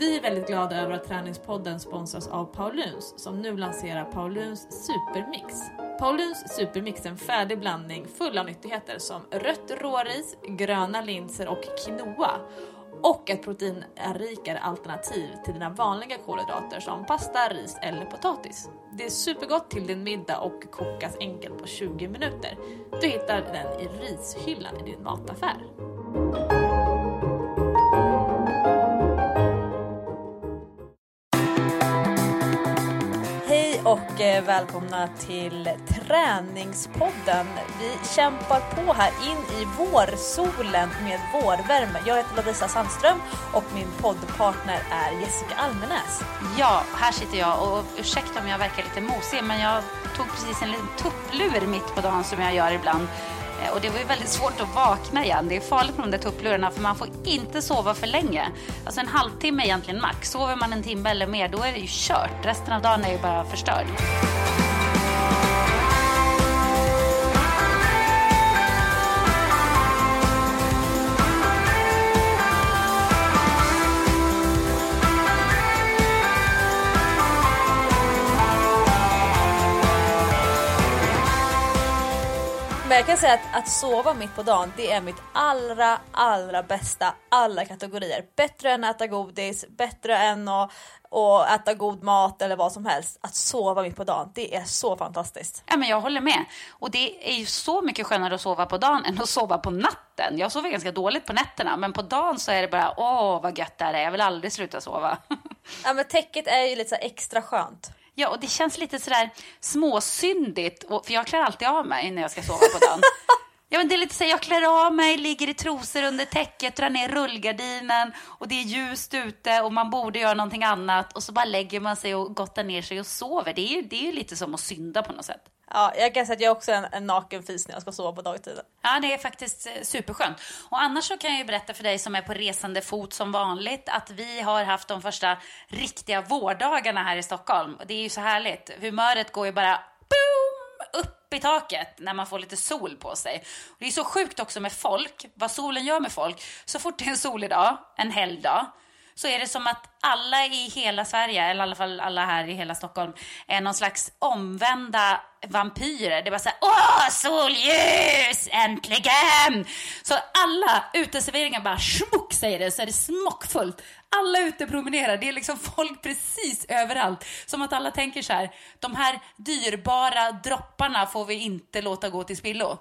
Vi är väldigt glada över att Träningspodden sponsras av Pauluns som nu lanserar Pauluns Supermix. Pauluns Supermix är en färdig blandning full av nyttigheter som rött råris, gröna linser och quinoa och ett proteinrikare alternativ till dina vanliga kolhydrater som pasta, ris eller potatis. Det är supergott till din middag och kokas enkelt på 20 minuter. Du hittar den i rishyllan i din mataffär. Och eh, välkomna till Träningspodden. Vi kämpar på här in i vårsolen med vårvärme. Jag heter Lovisa Sandström och min poddpartner är Jessica Almenäs. Ja, här sitter jag och ursäkta om jag verkar lite mosig men jag tog precis en liten tupplur mitt på dagen som jag gör ibland. Eh, och det var ju väldigt svårt att vakna igen. Det är farligt med de där tupplurarna för man får inte sova för länge. Alltså en halvtimme egentligen max. Sover man en timme eller mer då är det ju kört. Resten av dagen är ju bara förstörd. Jag kan säga att, att sova mitt på dagen, det är mitt allra, allra bästa alla kategorier. Bättre än att äta godis, bättre än att, att äta god mat eller vad som helst. Att sova mitt på dagen, det är så fantastiskt. Ja, men jag håller med. Och det är ju så mycket skönare att sova på dagen än att sova på natten. Jag sover ganska dåligt på nätterna, men på dagen så är det bara åh vad gött det här är. Jag vill aldrig sluta sova. Ja men täcket är ju lite extra skönt. Ja, och det känns lite sådär småsyndigt, och, för jag klär alltid av mig när jag ska sova på dagen. Ja, men det är lite så här, jag klär av mig, ligger i trosor under täcket, drar ner rullgardinen och det är ljust ute och man borde göra någonting annat och så bara lägger man sig och gottar ner sig och sover. Det är ju, det är ju lite som att synda på något sätt. Ja, jag kan säga att jag är också en, en naken fis när jag ska sova på dagtiden. Ja, det är faktiskt eh, superskönt. Och annars så kan jag ju berätta för dig som är på resande fot som vanligt att vi har haft de första riktiga vårdagarna här i Stockholm. Det är ju så härligt. Humöret går ju bara boom, upp i taket när man får lite sol på sig. Och det är så sjukt också med folk, vad solen gör med folk. Så fort det är en solig dag, en helgdag, så är det som att alla i hela Sverige, eller i alla fall alla här i hela Stockholm, är någon slags omvända vampyrer. Det är bara såhär, åh, solljus, äntligen! Så alla uteserveringar bara smock säger det, så är det smockfullt. Alla ute promenerar, det är liksom folk precis överallt. Som att alla tänker så här, de här dyrbara dropparna får vi inte låta gå till spillo.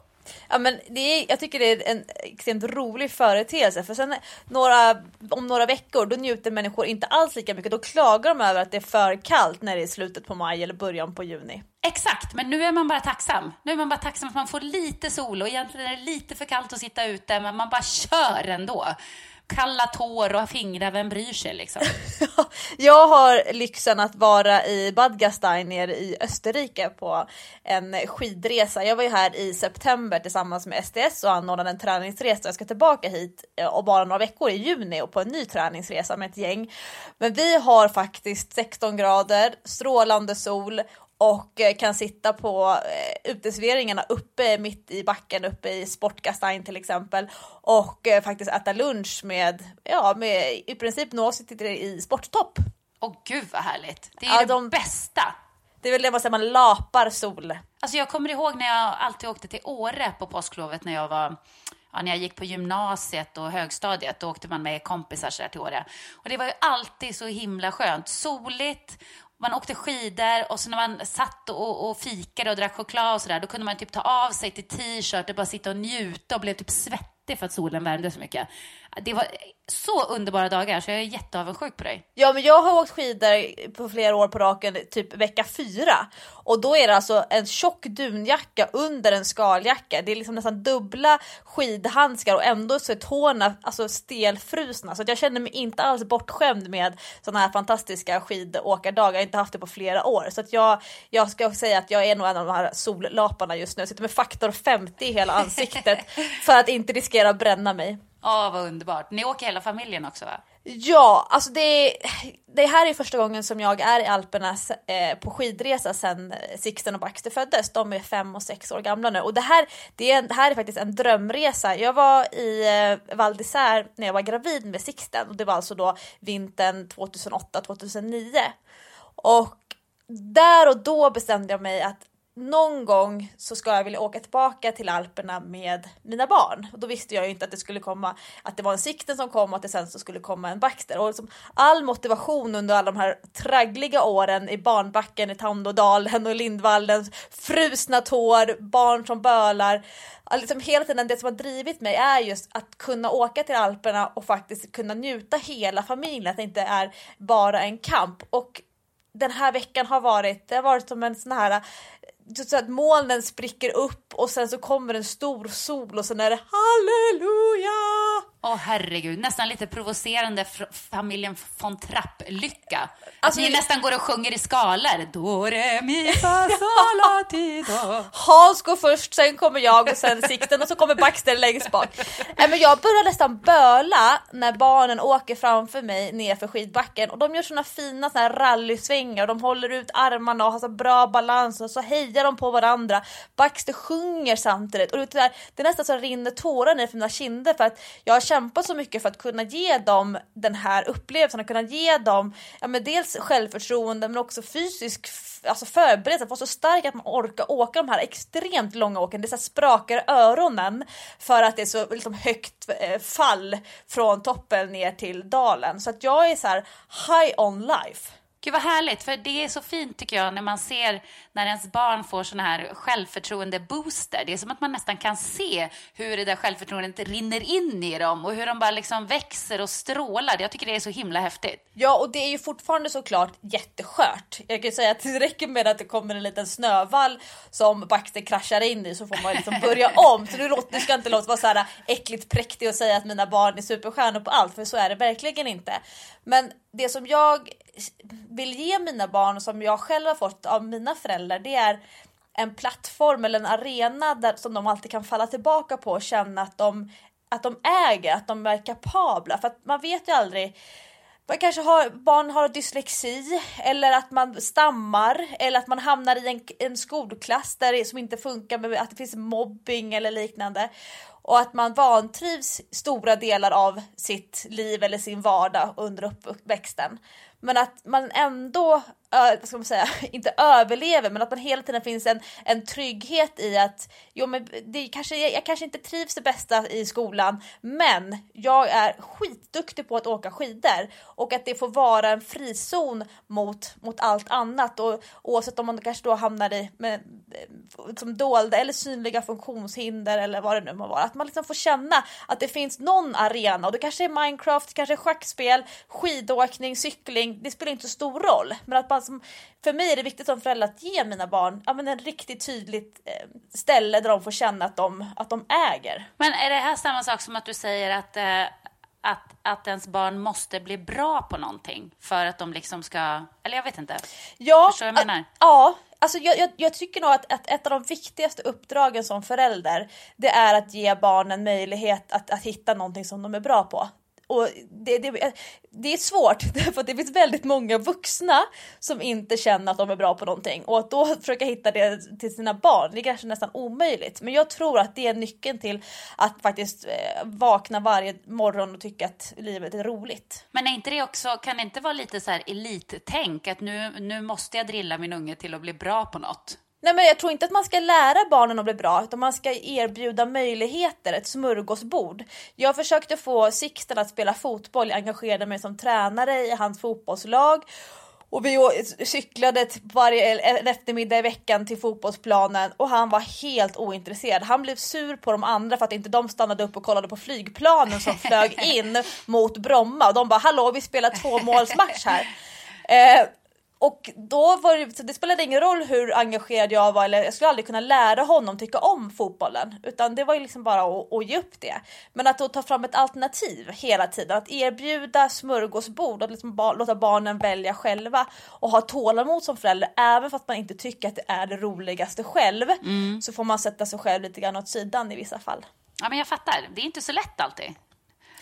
Ja, men det är, jag tycker det är en extremt rolig företeelse för sen några, om några veckor då njuter människor inte alls lika mycket. Då klagar de över att det är för kallt när det är slutet på maj eller början på juni. Exakt, men nu är man bara tacksam. Nu är man bara tacksam att man får lite sol och egentligen är det lite för kallt att sitta ute men man bara kör ändå. Kalla tår och fingrar, vem bryr sig liksom? jag har lyxen att vara i Bad Gastein nere i Österrike på en skidresa. Jag var ju här i september tillsammans med STS och anordnade en träningsresa. Jag ska tillbaka hit eh, och bara några veckor i juni och på en ny träningsresa med ett gäng. Men vi har faktiskt 16 grader, strålande sol och eh, kan sitta på eh, uteserveringarna uppe mitt i backen uppe i Sportgastein till exempel och eh, faktiskt äta lunch med, ja, med i princip nå sitter i sporttopp. Åh gud vad härligt. Det är Ja, det de- bästa. Det är väl det man säger, man lapar sol. Alltså jag kommer ihåg när jag alltid åkte till Åre på påsklovet när jag var ja, när jag gick på gymnasiet och högstadiet, då åkte man med kompisar så till Åre. Och det var ju alltid så himla skönt. Soligt, man åkte skidor och så när man satt och, och fikade och drack choklad och sådär, då kunde man typ ta av sig till t-shirt och bara sitta och njuta och blev typ svettig för att solen värmde så mycket. Det var så underbara dagar, så jag är jätteavundsjuk på dig. Ja, men jag har åkt skidor på flera år på raken, typ vecka fyra. Och då är det alltså en tjock dunjacka under en skaljacka. Det är liksom nästan dubbla skidhandskar och ändå så är tårna alltså stelfrusna. Så jag känner mig inte alls bortskämd med sådana här fantastiska skidåkardagar. Jag har inte haft det på flera år. Så att jag, jag ska säga att jag är nog en av de här sollaparna just nu. Jag sitter med faktor 50 i hela ansiktet för att inte riskera att bränna mig. Ja, vad underbart. Ni åker hela familjen också va? Ja, alltså det, det här är första gången som jag är i Alperna eh, på skidresa sedan Sixten och Baxter föddes. De är fem och sex år gamla nu och det här, det, är, det här är faktiskt en drömresa. Jag var i eh, Val d'Isère när jag var gravid med Sixten och det var alltså då vintern 2008-2009. Och där och då bestämde jag mig att någon gång så ska jag vilja åka tillbaka till Alperna med mina barn. Och då visste jag ju inte att det skulle komma, att det var en sikten som kom och att det sen så skulle komma en Baxter. Och liksom all motivation under alla de här traggliga åren i barnbacken i Tandådalen och Lindvallen, frusna tår, barn som bölar. Liksom hela tiden det som har drivit mig är just att kunna åka till Alperna och faktiskt kunna njuta hela familjen, att det inte är bara en kamp. Och den här veckan har varit, det har varit som en sån här så att molnen spricker upp och sen så kommer en stor sol och sen är det halleluja! Åh oh, herregud, nästan lite provocerande familjen von Trapp-lycka. Alltså, ni nästan går och sjunger i skalor. Do, re, mi, fa, sol, la, ti, do. Hans går först, sen kommer jag och sen Sikten och så kommer Baxter längst bak. Äh, men jag börjar nästan böla när barnen åker framför mig nerför skidbacken och de gör såna fina såna här rallysvängar och de håller ut armarna och har så bra balans och så hejar de på varandra. Baxter sjunger samtidigt och det är, det är nästan så rinner tårar ner för mina kinder för att jag kämpat så mycket för att kunna ge dem den här upplevelsen, att kunna ge dem ja, men dels självförtroende men också fysisk alltså förberedelse, att vara så stark att man orkar åka de här extremt långa åken. Det så sprakar i öronen för att det är så liksom, högt eh, fall från toppen ner till dalen. Så att jag är så här high on life. Gud vad härligt, för det är så fint tycker jag när man ser när ens barn får såna här självförtroende-booster. Det är som att man nästan kan se hur det där självförtroendet rinner in i dem och hur de bara liksom växer och strålar. Jag tycker det är så himla häftigt. Ja, och det är ju fortfarande såklart jätteskört. Jag kan ju säga att det räcker med att det kommer en liten snövall som Baxter kraschar in i så får man liksom börja om. Så du, låter, ska inte låta vara så här äckligt präktig och säga att mina barn är superstjärnor på allt, för så är det verkligen inte. Men det som jag vill ge mina barn och som jag själv har fått av mina föräldrar det är en plattform eller en arena där, som de alltid kan falla tillbaka på och känna att de, att de äger, att de är kapabla. För att man vet ju aldrig man kanske har, barn har dyslexi eller att man stammar eller att man hamnar i en, en skolklass där det, som inte funkar med att det finns mobbing eller liknande och att man vantrivs stora delar av sitt liv eller sin vardag under uppväxten. Men att man ändå vad ska man säga, inte överlever, men att man hela tiden finns en, en trygghet i att jo, men det kanske, jag kanske inte trivs det bästa i skolan, men jag är skitduktig på att åka skidor och att det får vara en frizon mot, mot allt annat. Och oavsett om man kanske då hamnar i med, som dolda eller synliga funktionshinder eller vad det nu må vara, att man liksom får känna att det finns någon arena. Och det kanske är Minecraft, kanske är schackspel, skidåkning, cykling, det spelar inte så stor roll, men att man som, för mig är det viktigt som förälder att ge mina barn ja, men en riktigt tydligt eh, ställe där de får känna att de, att de äger. Men är det här samma sak som att du säger att, eh, att, att ens barn måste bli bra på någonting för att de liksom ska, eller jag vet inte. Ja, Förstår du vad jag menar? Ja, Alltså jag, jag, jag, tycker nog att, att, ett av de viktigaste uppdragen som förälder det är att ge barnen möjlighet att, att hitta någonting som de är bra på och det, det, det är svårt för det finns väldigt många vuxna som inte känner att de är bra på någonting och att då försöka hitta det till sina barn, det är kanske nästan omöjligt. Men jag tror att det är nyckeln till att faktiskt eh, vakna varje morgon och tycka att livet är roligt. Men är inte det också, kan det inte vara lite så här elittänk att nu, nu måste jag drilla min unge till att bli bra på något? Nej men jag tror inte att man ska lära barnen att bli bra utan man ska erbjuda möjligheter, ett smörgåsbord. Jag försökte få Sixten att spela fotboll, jag engagerade mig som tränare i hans fotbollslag och vi cyklade varje eftermiddag i veckan till fotbollsplanen och han var helt ointresserad. Han blev sur på de andra för att inte de stannade upp och kollade på flygplanen som flög in mot Bromma. Och de bara hallå vi spelar två målsmatch här. Eh, och då var det, så det spelade ingen roll hur engagerad jag var eller jag skulle aldrig kunna lära honom tycka om fotbollen utan det var ju liksom bara att, att ge upp det. Men att då ta fram ett alternativ hela tiden, att erbjuda smörgåsbord, att liksom ba, låta barnen välja själva och ha tålamod som förälder även fast man inte tycker att det är det roligaste själv mm. så får man sätta sig själv lite grann åt sidan i vissa fall. Ja men jag fattar, det är inte så lätt alltid.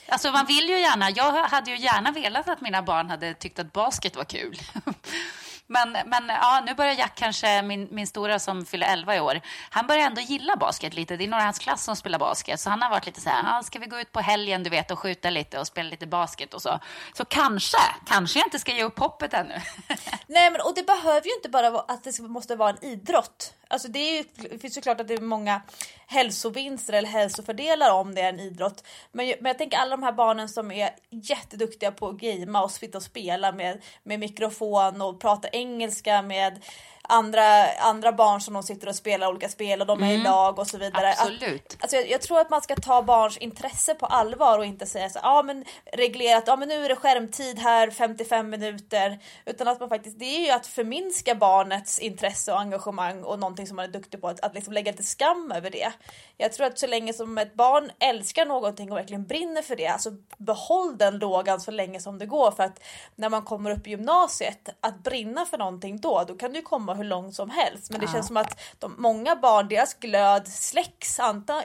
Alltså man vill ju gärna, jag hade ju gärna velat att mina barn hade tyckt att basket var kul. Men, men ja, nu börjar Jack kanske, min, min stora som fyller 11 i år, han börjar ändå gilla basket lite. Det är några i hans klass som spelar basket. Så han har varit lite så här, ah, ska vi gå ut på helgen du vet och skjuta lite och spela lite basket och så. Så kanske, kanske jag inte ska ge upp hoppet ännu. Nej men och det behöver ju inte bara vara att det måste vara en idrott. Alltså det, är ju, det finns ju klart att det är många hälsovinster eller hälsofördelar om det är en idrott. Men, men jag tänker alla de här barnen som är jätteduktiga på att gamea och sitta och spela med, med mikrofon och prata engelska med andra, andra barn som de sitter och spelar olika spel och de är mm. i lag och så vidare. Absolut. Att, alltså jag, jag, tror att man ska ta barns intresse på allvar och inte säga så ja men reglerat, ja men nu är det skärmtid här 55 minuter. Utan att man faktiskt, det är ju att förminska barnets intresse och engagemang och någonting som man är duktig på, att, att liksom lägga lite skam över det. Jag tror att så länge som ett barn älskar någonting och verkligen brinner för det, alltså behåll den lågan så länge som det går för att när man kommer upp i gymnasiet, att brinna för någonting då, då kan du komma hur långt som helst. Men det ja. känns som att de, många barn, deras glöd släcks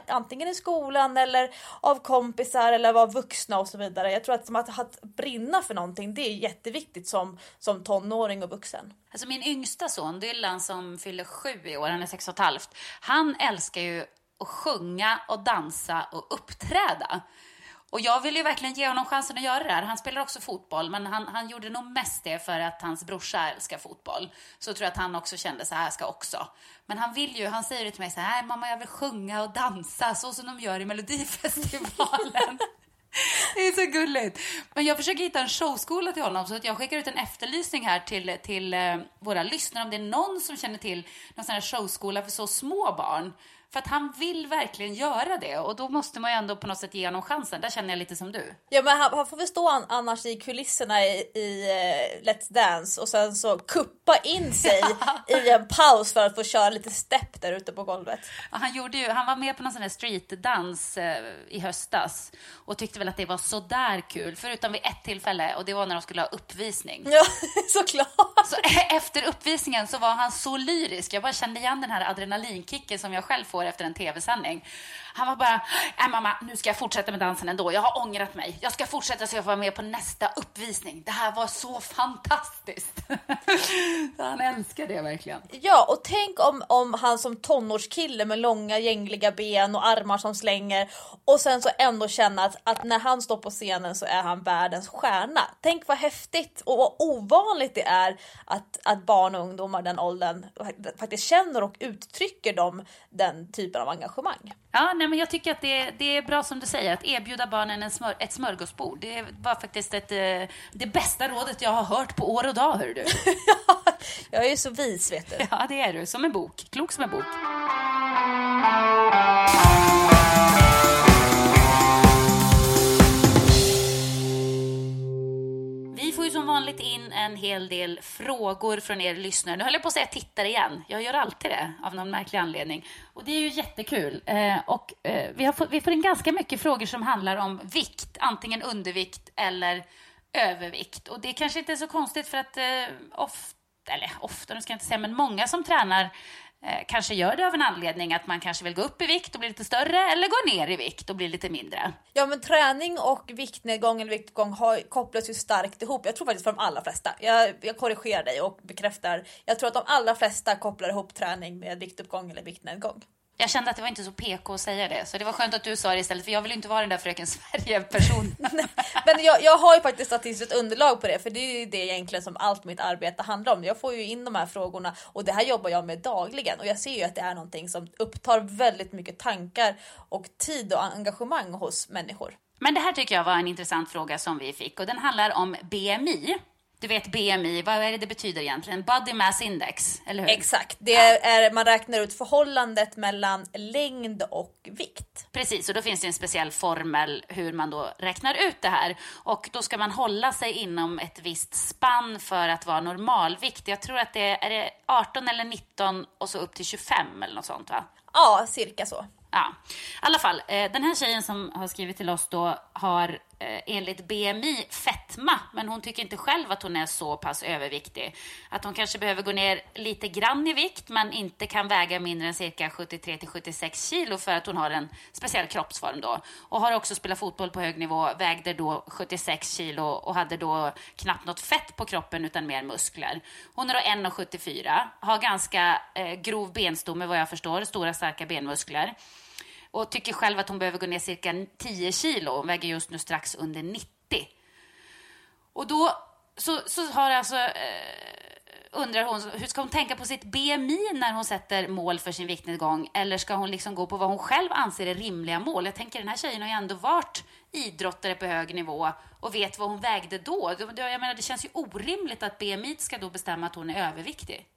antingen i skolan eller av kompisar eller av vuxna och så vidare. Jag tror att, som att, att brinna för någonting, det är jätteviktigt som, som tonåring och vuxen. Alltså min yngsta son Dylan som fyller sju i år, han är sex och ett halvt. Han älskar ju att sjunga och dansa och uppträda. Och jag vill ju verkligen ge honom chansen att göra det här. Han spelar också fotboll, men han, han gjorde nog mest det för att hans brorsa älskar fotboll. Så tror jag att han också kände så här ska också. Men han vill ju, han säger det till mig så här, mamma jag vill sjunga och dansa så som de gör i Melodifestivalen. Det är så gulligt. Men jag försöker hitta en showskola till honom så att jag skickar ut en efterlysning här till, till eh, våra lyssnare om det är någon som känner till någon sån här showskola för så små barn. För att han vill verkligen göra det och då måste man ju ändå på något sätt ge honom chansen. Där känner jag lite som du. Ja men han, han får väl stå an, annars i kulisserna i, i uh, Let's Dance och sen så kuppa in sig i en paus för att få köra lite step där ute på golvet. Ja, han, gjorde ju, han var med på någon sån här streetdans uh, i höstas och tyckte väl att det var sådär kul. Förutom vid ett tillfälle och det var när de skulle ha uppvisning. Ja såklart. Så efter uppvisningen så var han så lyrisk. Jag bara kände igen den här adrenalinkicken som jag själv får år efter en tv-sändning. Han var bara, nej mamma, nu ska jag fortsätta med dansen ändå. Jag har ångrat mig. Jag ska fortsätta så jag får vara med på nästa uppvisning. Det här var så fantastiskt. han älskar det verkligen. Ja, och tänk om, om han som tonårskille med långa gängliga ben och armar som slänger och sen så ändå känna att, att när han står på scenen så är han världens stjärna. Tänk vad häftigt och vad ovanligt det är att, att barn och ungdomar den åldern faktiskt känner och uttrycker dem den typen av engagemang. Ja, nej, men jag tycker att det, det är bra som du säger, att erbjuda barnen en smör, ett smörgåsbord. Det var faktiskt ett, eh, det bästa rådet jag har hört på år och dag, hör du. jag är ju så vis, vet du. Ja, det är du. Som en bok. Klok som en bok. Som vanligt in en hel del frågor från er lyssnare. Nu höll jag på att säga tittar igen. Jag gör alltid det av någon märklig anledning. Och det är ju jättekul. Eh, och eh, vi, har få, vi får in ganska mycket frågor som handlar om vikt, antingen undervikt eller övervikt. Och det kanske inte är så konstigt för att eh, ofta, eller ofta, nu ska jag inte säga, men många som tränar Eh, Eh, kanske gör det av en anledning att man kanske vill gå upp i vikt och bli lite större eller gå ner i vikt och bli lite mindre. Ja men träning och viktnedgång eller viktgång har, kopplas ju starkt ihop. Jag tror faktiskt för de allra flesta. Jag, jag korrigerar dig och bekräftar. Jag tror att de allra flesta kopplar ihop träning med viktuppgång eller viktnedgång. Jag kände att det var inte så PK att säga det, så det var skönt att du sa det istället, för jag vill inte vara den där Fröken Sverige-personen. Men jag, jag har ju faktiskt statistiskt underlag på det, för det är ju det egentligen som allt mitt arbete handlar om. Jag får ju in de här frågorna och det här jobbar jag med dagligen och jag ser ju att det är någonting som upptar väldigt mycket tankar och tid och engagemang hos människor. Men det här tycker jag var en intressant fråga som vi fick och den handlar om BMI. Du vet BMI, vad är det det betyder egentligen? Body Mass Index, eller hur? Exakt, det är, man räknar ut förhållandet mellan längd och vikt. Precis, och då finns det en speciell formel hur man då räknar ut det här. Och då ska man hålla sig inom ett visst spann för att vara normalvikt. Jag tror att det är, det 18 eller 19 och så upp till 25 eller något sånt va? Ja, cirka så. Ja, i alla fall. Eh, den här tjejen som har skrivit till oss då har Eh, enligt BMI fetma, men hon tycker inte själv att hon är så pass överviktig. Att hon kanske behöver gå ner lite grann i vikt, men inte kan väga mindre än cirka 73 till 76 kilo för att hon har en speciell kroppsform då. Och har också spelat fotboll på hög nivå, vägde då 76 kilo och hade då knappt något fett på kroppen utan mer muskler. Hon är då 1,74, har ganska eh, grov benstomme vad jag förstår, stora starka benmuskler och tycker själv att hon behöver gå ner cirka 10 kilo. Hon väger just nu strax under 90. Och då så, så har alltså, eh, undrar hon, hur ska hon tänka på sitt BMI när hon sätter mål för sin viktnedgång? Eller ska hon liksom gå på vad hon själv anser är rimliga mål? Jag tänker den här tjejen har ju ändå varit idrottare på hög nivå och vet vad hon vägde då. Jag menar, det känns ju orimligt att BMI ska då bestämma att hon är överviktig.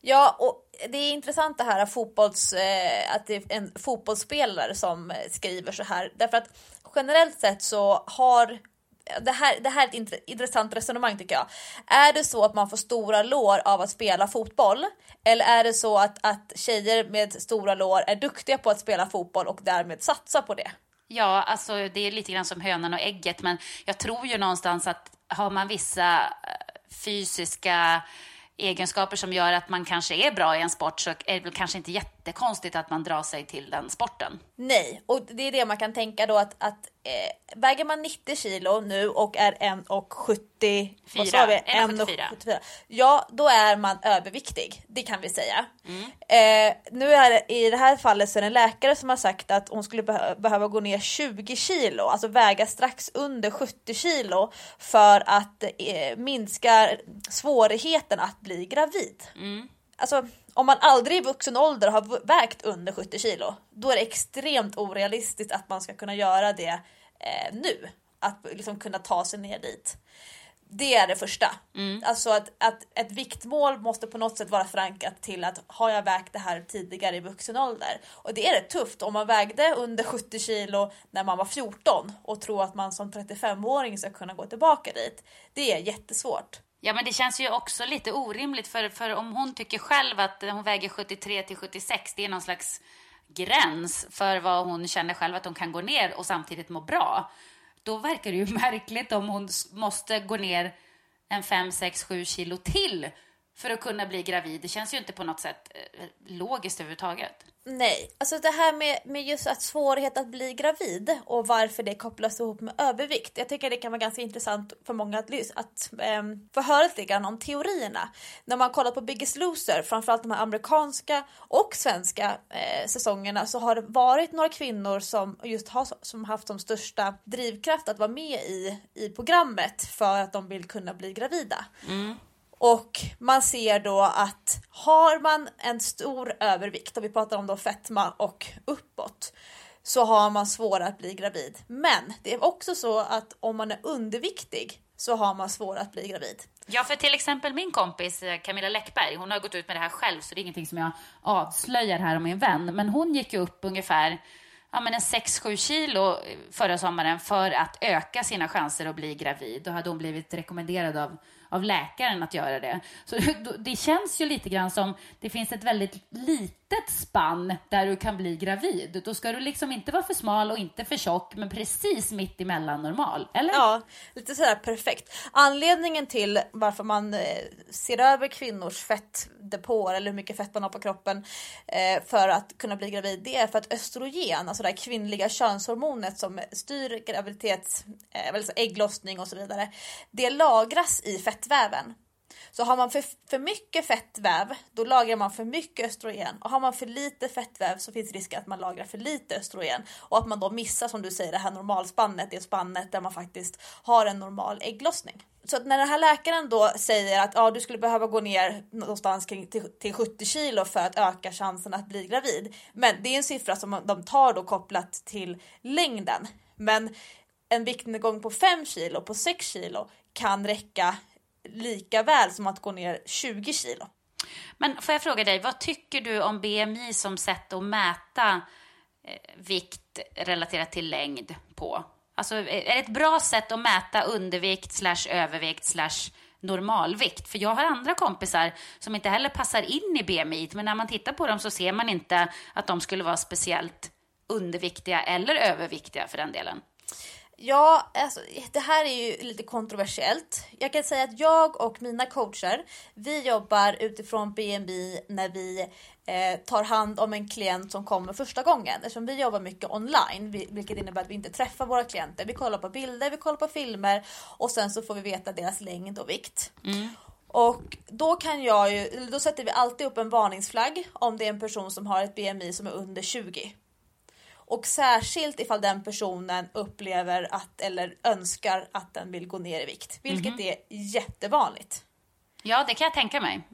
Ja, och det är intressant det här fotbolls, eh, att det är en fotbollsspelare som skriver så här. Därför att generellt sett så har det här, det här är ett intressant resonemang tycker jag. Är det så att man får stora lår av att spela fotboll? Eller är det så att, att tjejer med stora lår är duktiga på att spela fotboll och därmed satsar på det? Ja, alltså det är lite grann som hönan och ägget, men jag tror ju någonstans att har man vissa eh, fysiska egenskaper som gör att man kanske är bra i en sport så är det väl kanske inte jättekonstigt att man drar sig till den sporten. Nej, och det är det man kan tänka då att, att eh, väger man 90 kilo nu och är 1,70 vad sa vi? 1,74. Ja, då är man överviktig. Det kan vi säga. Mm. Eh, nu är det, i det här fallet så är det en läkare som har sagt att hon skulle be behöva gå ner 20 kilo, alltså väga strax under 70 kilo för att eh, minska svårigheten att bli gravid. Mm. Alltså, om man aldrig i vuxen ålder har vägt under 70 kilo, då är det extremt orealistiskt att man ska kunna göra det eh, nu. Att liksom kunna ta sig ner dit. Det är det första. Mm. Alltså att, att ett viktmål måste på något sätt vara förankrat till att har jag vägt det här tidigare i vuxen ålder? Och det är rätt tufft om man vägde under 70 kilo när man var 14 och tror att man som 35-åring ska kunna gå tillbaka dit. Det är jättesvårt. Ja, men det känns ju också lite orimligt för, för om hon tycker själv att hon väger 73 till 76, det är någon slags gräns för vad hon känner själv att hon kan gå ner och samtidigt må bra. Då verkar det ju märkligt om hon måste gå ner en 5, 6, 7 kilo till för att kunna bli gravid. Det känns ju inte på något sätt eh, logiskt överhuvudtaget. Nej, alltså det här med, med just att svårighet att bli gravid och varför det kopplas ihop med övervikt. Jag tycker det kan vara ganska intressant för många att, att ähm, få höra lite grann om teorierna. När man kollar på Biggest Loser, framförallt de här amerikanska och svenska äh, säsongerna, så har det varit några kvinnor som just har som haft som största drivkraft att vara med i, i programmet för att de vill kunna bli gravida. Mm. Och man ser då att har man en stor övervikt, och vi pratar om då fetma och uppåt, så har man svårare att bli gravid. Men det är också så att om man är underviktig så har man svårare att bli gravid. Ja, för till exempel min kompis eh, Camilla Läckberg, hon har gått ut med det här själv, så det är ingenting som jag avslöjar här om min vän. Men hon gick ju upp ungefär ja, men en 6-7 kilo eh, förra sommaren för att öka sina chanser att bli gravid. Då hade hon blivit rekommenderad av av läkaren att göra det. Så det känns ju lite grann som det finns ett väldigt litet spann där du kan bli gravid. Då ska du liksom inte vara för smal och inte för tjock, men precis mitt emellan normal, eller? Ja, lite sådär perfekt. Anledningen till varför man eh, ser över kvinnors fettdepåer eller hur mycket fett man har på kroppen eh, för att kunna bli gravid, det är för att östrogen, alltså det här kvinnliga könshormonet som styr graviditet, eh, ägglossning och så vidare, det lagras i fettväven. Så har man för, för mycket fettväv, då lagrar man för mycket östrogen. Och har man för lite fettväv så finns risken att man lagrar för lite östrogen. Och att man då missar, som du säger, det här normalspannet, det spannet där man faktiskt har en normal ägglossning. Så när den här läkaren då säger att ja, du skulle behöva gå ner någonstans kring till, till 70 kilo för att öka chansen att bli gravid. Men det är en siffra som de tar då kopplat till längden. Men en viktnedgång på 5 kilo, på 6 kilo kan räcka lika väl som att gå ner 20 kilo. Men får jag fråga dig, vad tycker du om BMI som sätt att mäta eh, vikt relaterat till längd på? Alltså, eh, är det ett bra sätt att mäta undervikt slash övervikt slash normalvikt? För jag har andra kompisar som inte heller passar in i BMI, men när man tittar på dem så ser man inte att de skulle vara speciellt underviktiga eller överviktiga för den delen. Ja, alltså, det här är ju lite kontroversiellt. Jag kan säga att jag och mina coacher, vi jobbar utifrån BNB när vi eh, tar hand om en klient som kommer första gången. Eftersom vi jobbar mycket online, vilket innebär att vi inte träffar våra klienter. Vi kollar på bilder, vi kollar på filmer och sen så får vi veta deras längd och vikt. Mm. Och då kan jag ju, då sätter vi alltid upp en varningsflagg om det är en person som har ett BMI som är under 20. Och särskilt ifall den personen upplever att eller önskar att den vill gå ner i vikt, vilket mm är jättevanligt. Ja, det kan jag tänka mig.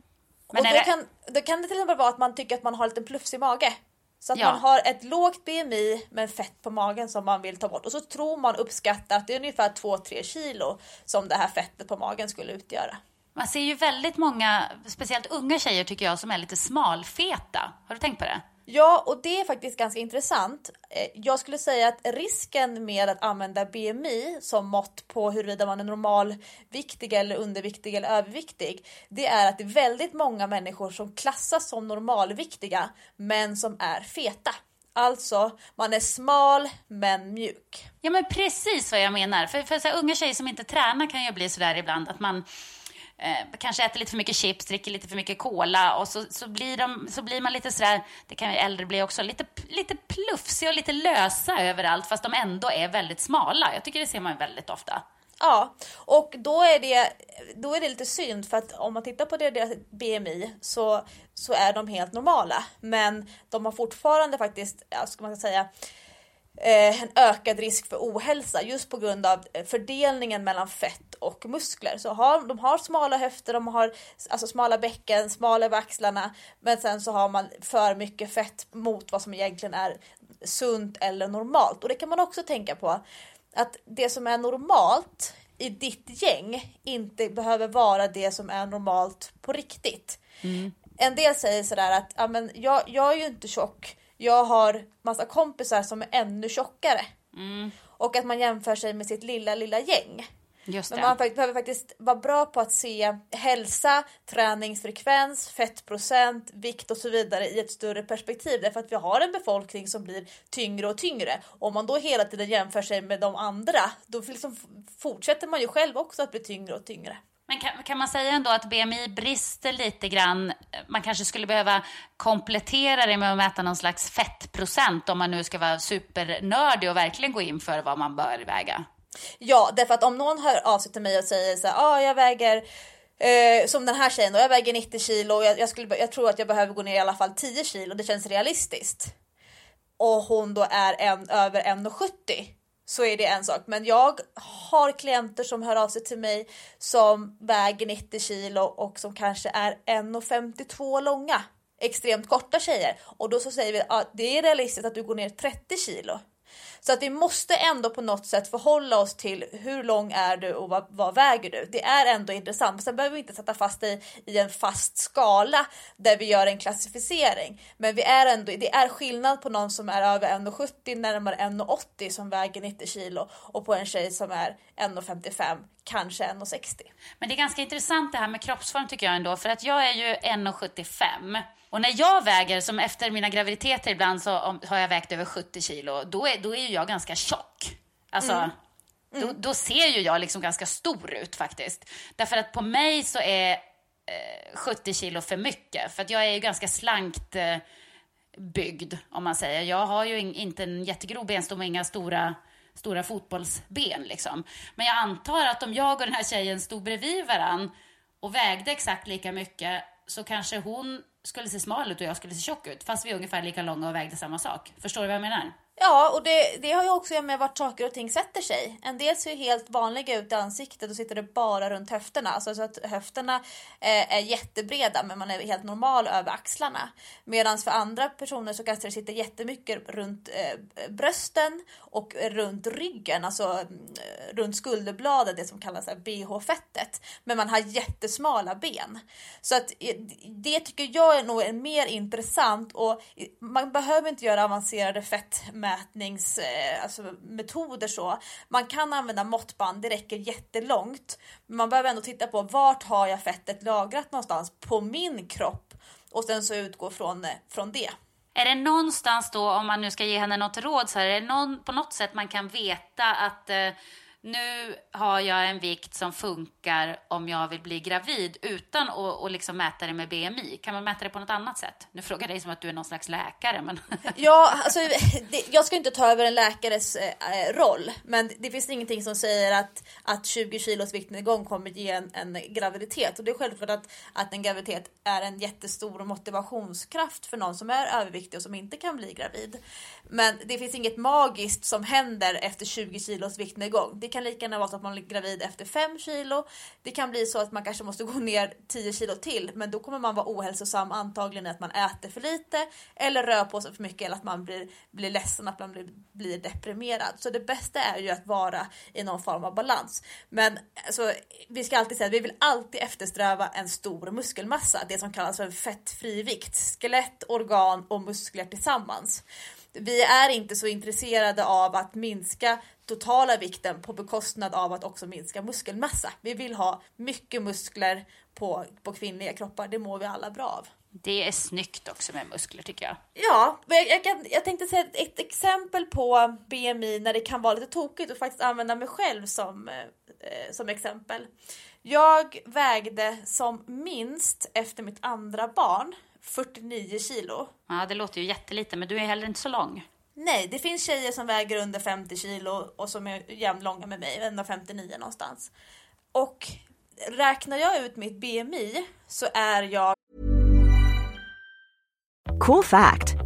Men och då, det... kan, då kan det till exempel vara att man tycker att man har lite plufsig mage. Så att ja. man har ett lågt BMI men fett på magen som man vill ta bort. Och så tror man uppskattar att det är ungefär 2-3 kilo som det här fettet på magen skulle utgöra. Man ser ju väldigt många, speciellt unga tjejer tycker jag, som är lite smalfeta. Har du tänkt på det? Ja, och det är faktiskt ganska intressant. Eh, jag skulle säga att risken med att använda BMI som mått på huruvida man är normalviktig eller underviktig eller överviktig, det är att det är väldigt många människor som klassas som normalviktiga, men som är feta. Alltså, man är smal men mjuk. Ja, men precis vad jag menar. För, för så här, unga tjejer som inte tränar kan ju bli sådär ibland att man eh, kanske äter lite för mycket chips, dricker lite för mycket cola och så, så, blir, de, så blir man lite sådär, det kan ju äldre bli också, lite, lite plufsiga och lite lösa överallt fast de ändå är väldigt smala. Jag tycker det ser man väldigt ofta. Ja, och då är, det, då är det lite synd för att om man tittar på deras BMI så, så är de helt normala. Men de har fortfarande faktiskt, ja, ska man säga, Eh, en ökad risk för ohälsa just på grund av eh, fördelningen mellan fett och muskler. Så har, de har smala höfter, de har alltså smala bäcken, smala över axlarna, men sen så har man för mycket fett mot vad som egentligen är sunt eller normalt. Och det kan man också tänka på att det som är normalt i ditt gäng inte behöver vara det som är normalt på riktigt. Mm. En del säger sådär att ja, men jag, jag är ju inte tjock jag har massa kompisar som är ännu tjockare. Mm. Och att man jämför sig med sitt lilla, lilla gäng. Men man behöver faktiskt vara bra på att se hälsa, träningsfrekvens, fettprocent, vikt och så vidare i ett större perspektiv. Därför att vi har en befolkning som blir tyngre och tyngre. Om man då hela tiden jämför sig med de andra, då liksom fortsätter man ju själv också att bli tyngre och tyngre. Men kan, kan, man säga ändå att BMI brister lite grann? Man kanske skulle behöva komplettera det med att mäta någon slags fettprocent om man nu ska vara supernördig och verkligen gå in för vad man bör väga. Ja, därför att om någon hör av sig till mig och säger så här, ah, jag väger eh, som den här tjejen då, jag väger 90 kilo och jag, jag, skulle, jag tror att jag behöver gå ner i alla fall 10 kilo, det känns realistiskt. Och hon då är en, över 1,70 så är det en sak. Men jag har klienter som hör av sig till mig som väger 90 kilo och som kanske är 1,52 långa. Extremt korta tjejer. Och då så säger vi att ah, det är realistiskt att du går ner 30 kilo. Så att vi måste ändå på något sätt förhålla oss till hur lång är du och vad, vad väger du? Det är ändå intressant. Sen behöver vi inte sätta fast dig i en fast skala där vi gör en klassificering. Men vi är ändå, det är skillnad på någon som är över 1,70 närmare 1,80 som väger 90 kilo och på en tjej som är 1,55 kanske 1,60. Men det är ganska intressant det här med kroppsform tycker jag ändå för att jag är ju 1,75 och när jag väger, som efter mina graviditeter ibland så har jag vägt över 70 kilo, då är, då är jag ganska tjock. Alltså, mm. Mm. Då, då, ser ju jag liksom ganska stor ut faktiskt. Därför att på mig så är eh, 70 kilo för mycket. För att jag är ju ganska slankt eh, byggd, om man säger. Jag har ju in, inte en jättegrov benstomme och inga stora, stora fotbollsben liksom. Men jag antar att om jag och den här tjejen stod bredvid varann och vägde exakt lika mycket så kanske hon skulle se smal ut och jag skulle se tjock ut. Fast vi är ungefär lika långa och vägde samma sak. Förstår du vad jag menar? Ja, och det, det har ju också att göra med vart saker och ting sätter sig. En del ser ju helt vanliga ut i ansiktet och sitter det bara runt höfterna. Alltså så att höfterna eh, är jättebreda men man är helt normal över axlarna. Medan för andra personer så kanske det sitter jättemycket runt eh, brösten och runt ryggen, alltså eh, runt skulderbladet, det som kallas bh-fettet. Men man har jättesmala ben. Så att eh, det tycker jag är nog är mer intressant och eh, man behöver inte göra avancerade fett mätningsmetoder eh, alltså så. Man kan använda måttband, det räcker jättelångt. Men man behöver ändå titta på vart har jag fettet lagrat någonstans på min kropp och sen så utgå från, eh, från det. Är det någonstans då, om man nu ska ge henne något råd, så här, är det någon, på något sätt man kan veta att eh, nu har jag en vikt som funkar om jag vill bli gravid utan att och liksom mäta det med BMI. Kan man mäta det på något annat sätt? Nu frågar jag dig som att du är någon slags läkare. Men... Ja, alltså, det, jag ska inte ta över en läkares eh, roll, men det finns ingenting som säger att, att 20 kilos viktnedgång kommer ge en, en graviditet. Och det är självklart att, att en graviditet är en jättestor motivationskraft för någon som är överviktig och som inte kan bli gravid. Men det finns inget magiskt som händer efter 20 kilos viktnedgång. Det kan lika gärna vara så att man blir gravid efter 5 kilo. Det kan bli så att man kanske måste gå ner 10 kilo till, men då kommer man vara ohälsosam antagligen i att man äter för lite eller rör på sig för mycket eller att man blir, blir ledsen, att man blir, blir deprimerad. Så det bästa är ju att vara i någon form av balans. Men alltså, vi ska alltid säga att vi vill alltid eftersträva en stor muskelmassa, det som kallas för fettfri vikt, skelett, organ och muskler tillsammans vi är inte så intresserade av att minska totala vikten på bekostnad av att också minska muskelmassa. Vi vill ha mycket muskler på, på kvinnliga kroppar, det mår vi alla bra av. Det är snyggt också med muskler tycker jag. Ja, jag, jag, jag tänkte säga ett, ett, exempel på BMI när det kan vara lite tokigt och faktiskt använda mig själv som, eh, som exempel. Jag vägde som minst efter mitt andra barn 49 kilo. Ja, det låter ju jättelite, men du är heller inte så lång. Nej, det finns tjejer som väger under 50 kilo och som är jämnlånga med mig, 1,59 någonstans. Och räknar jag ut mitt BMI så är jag Cool fact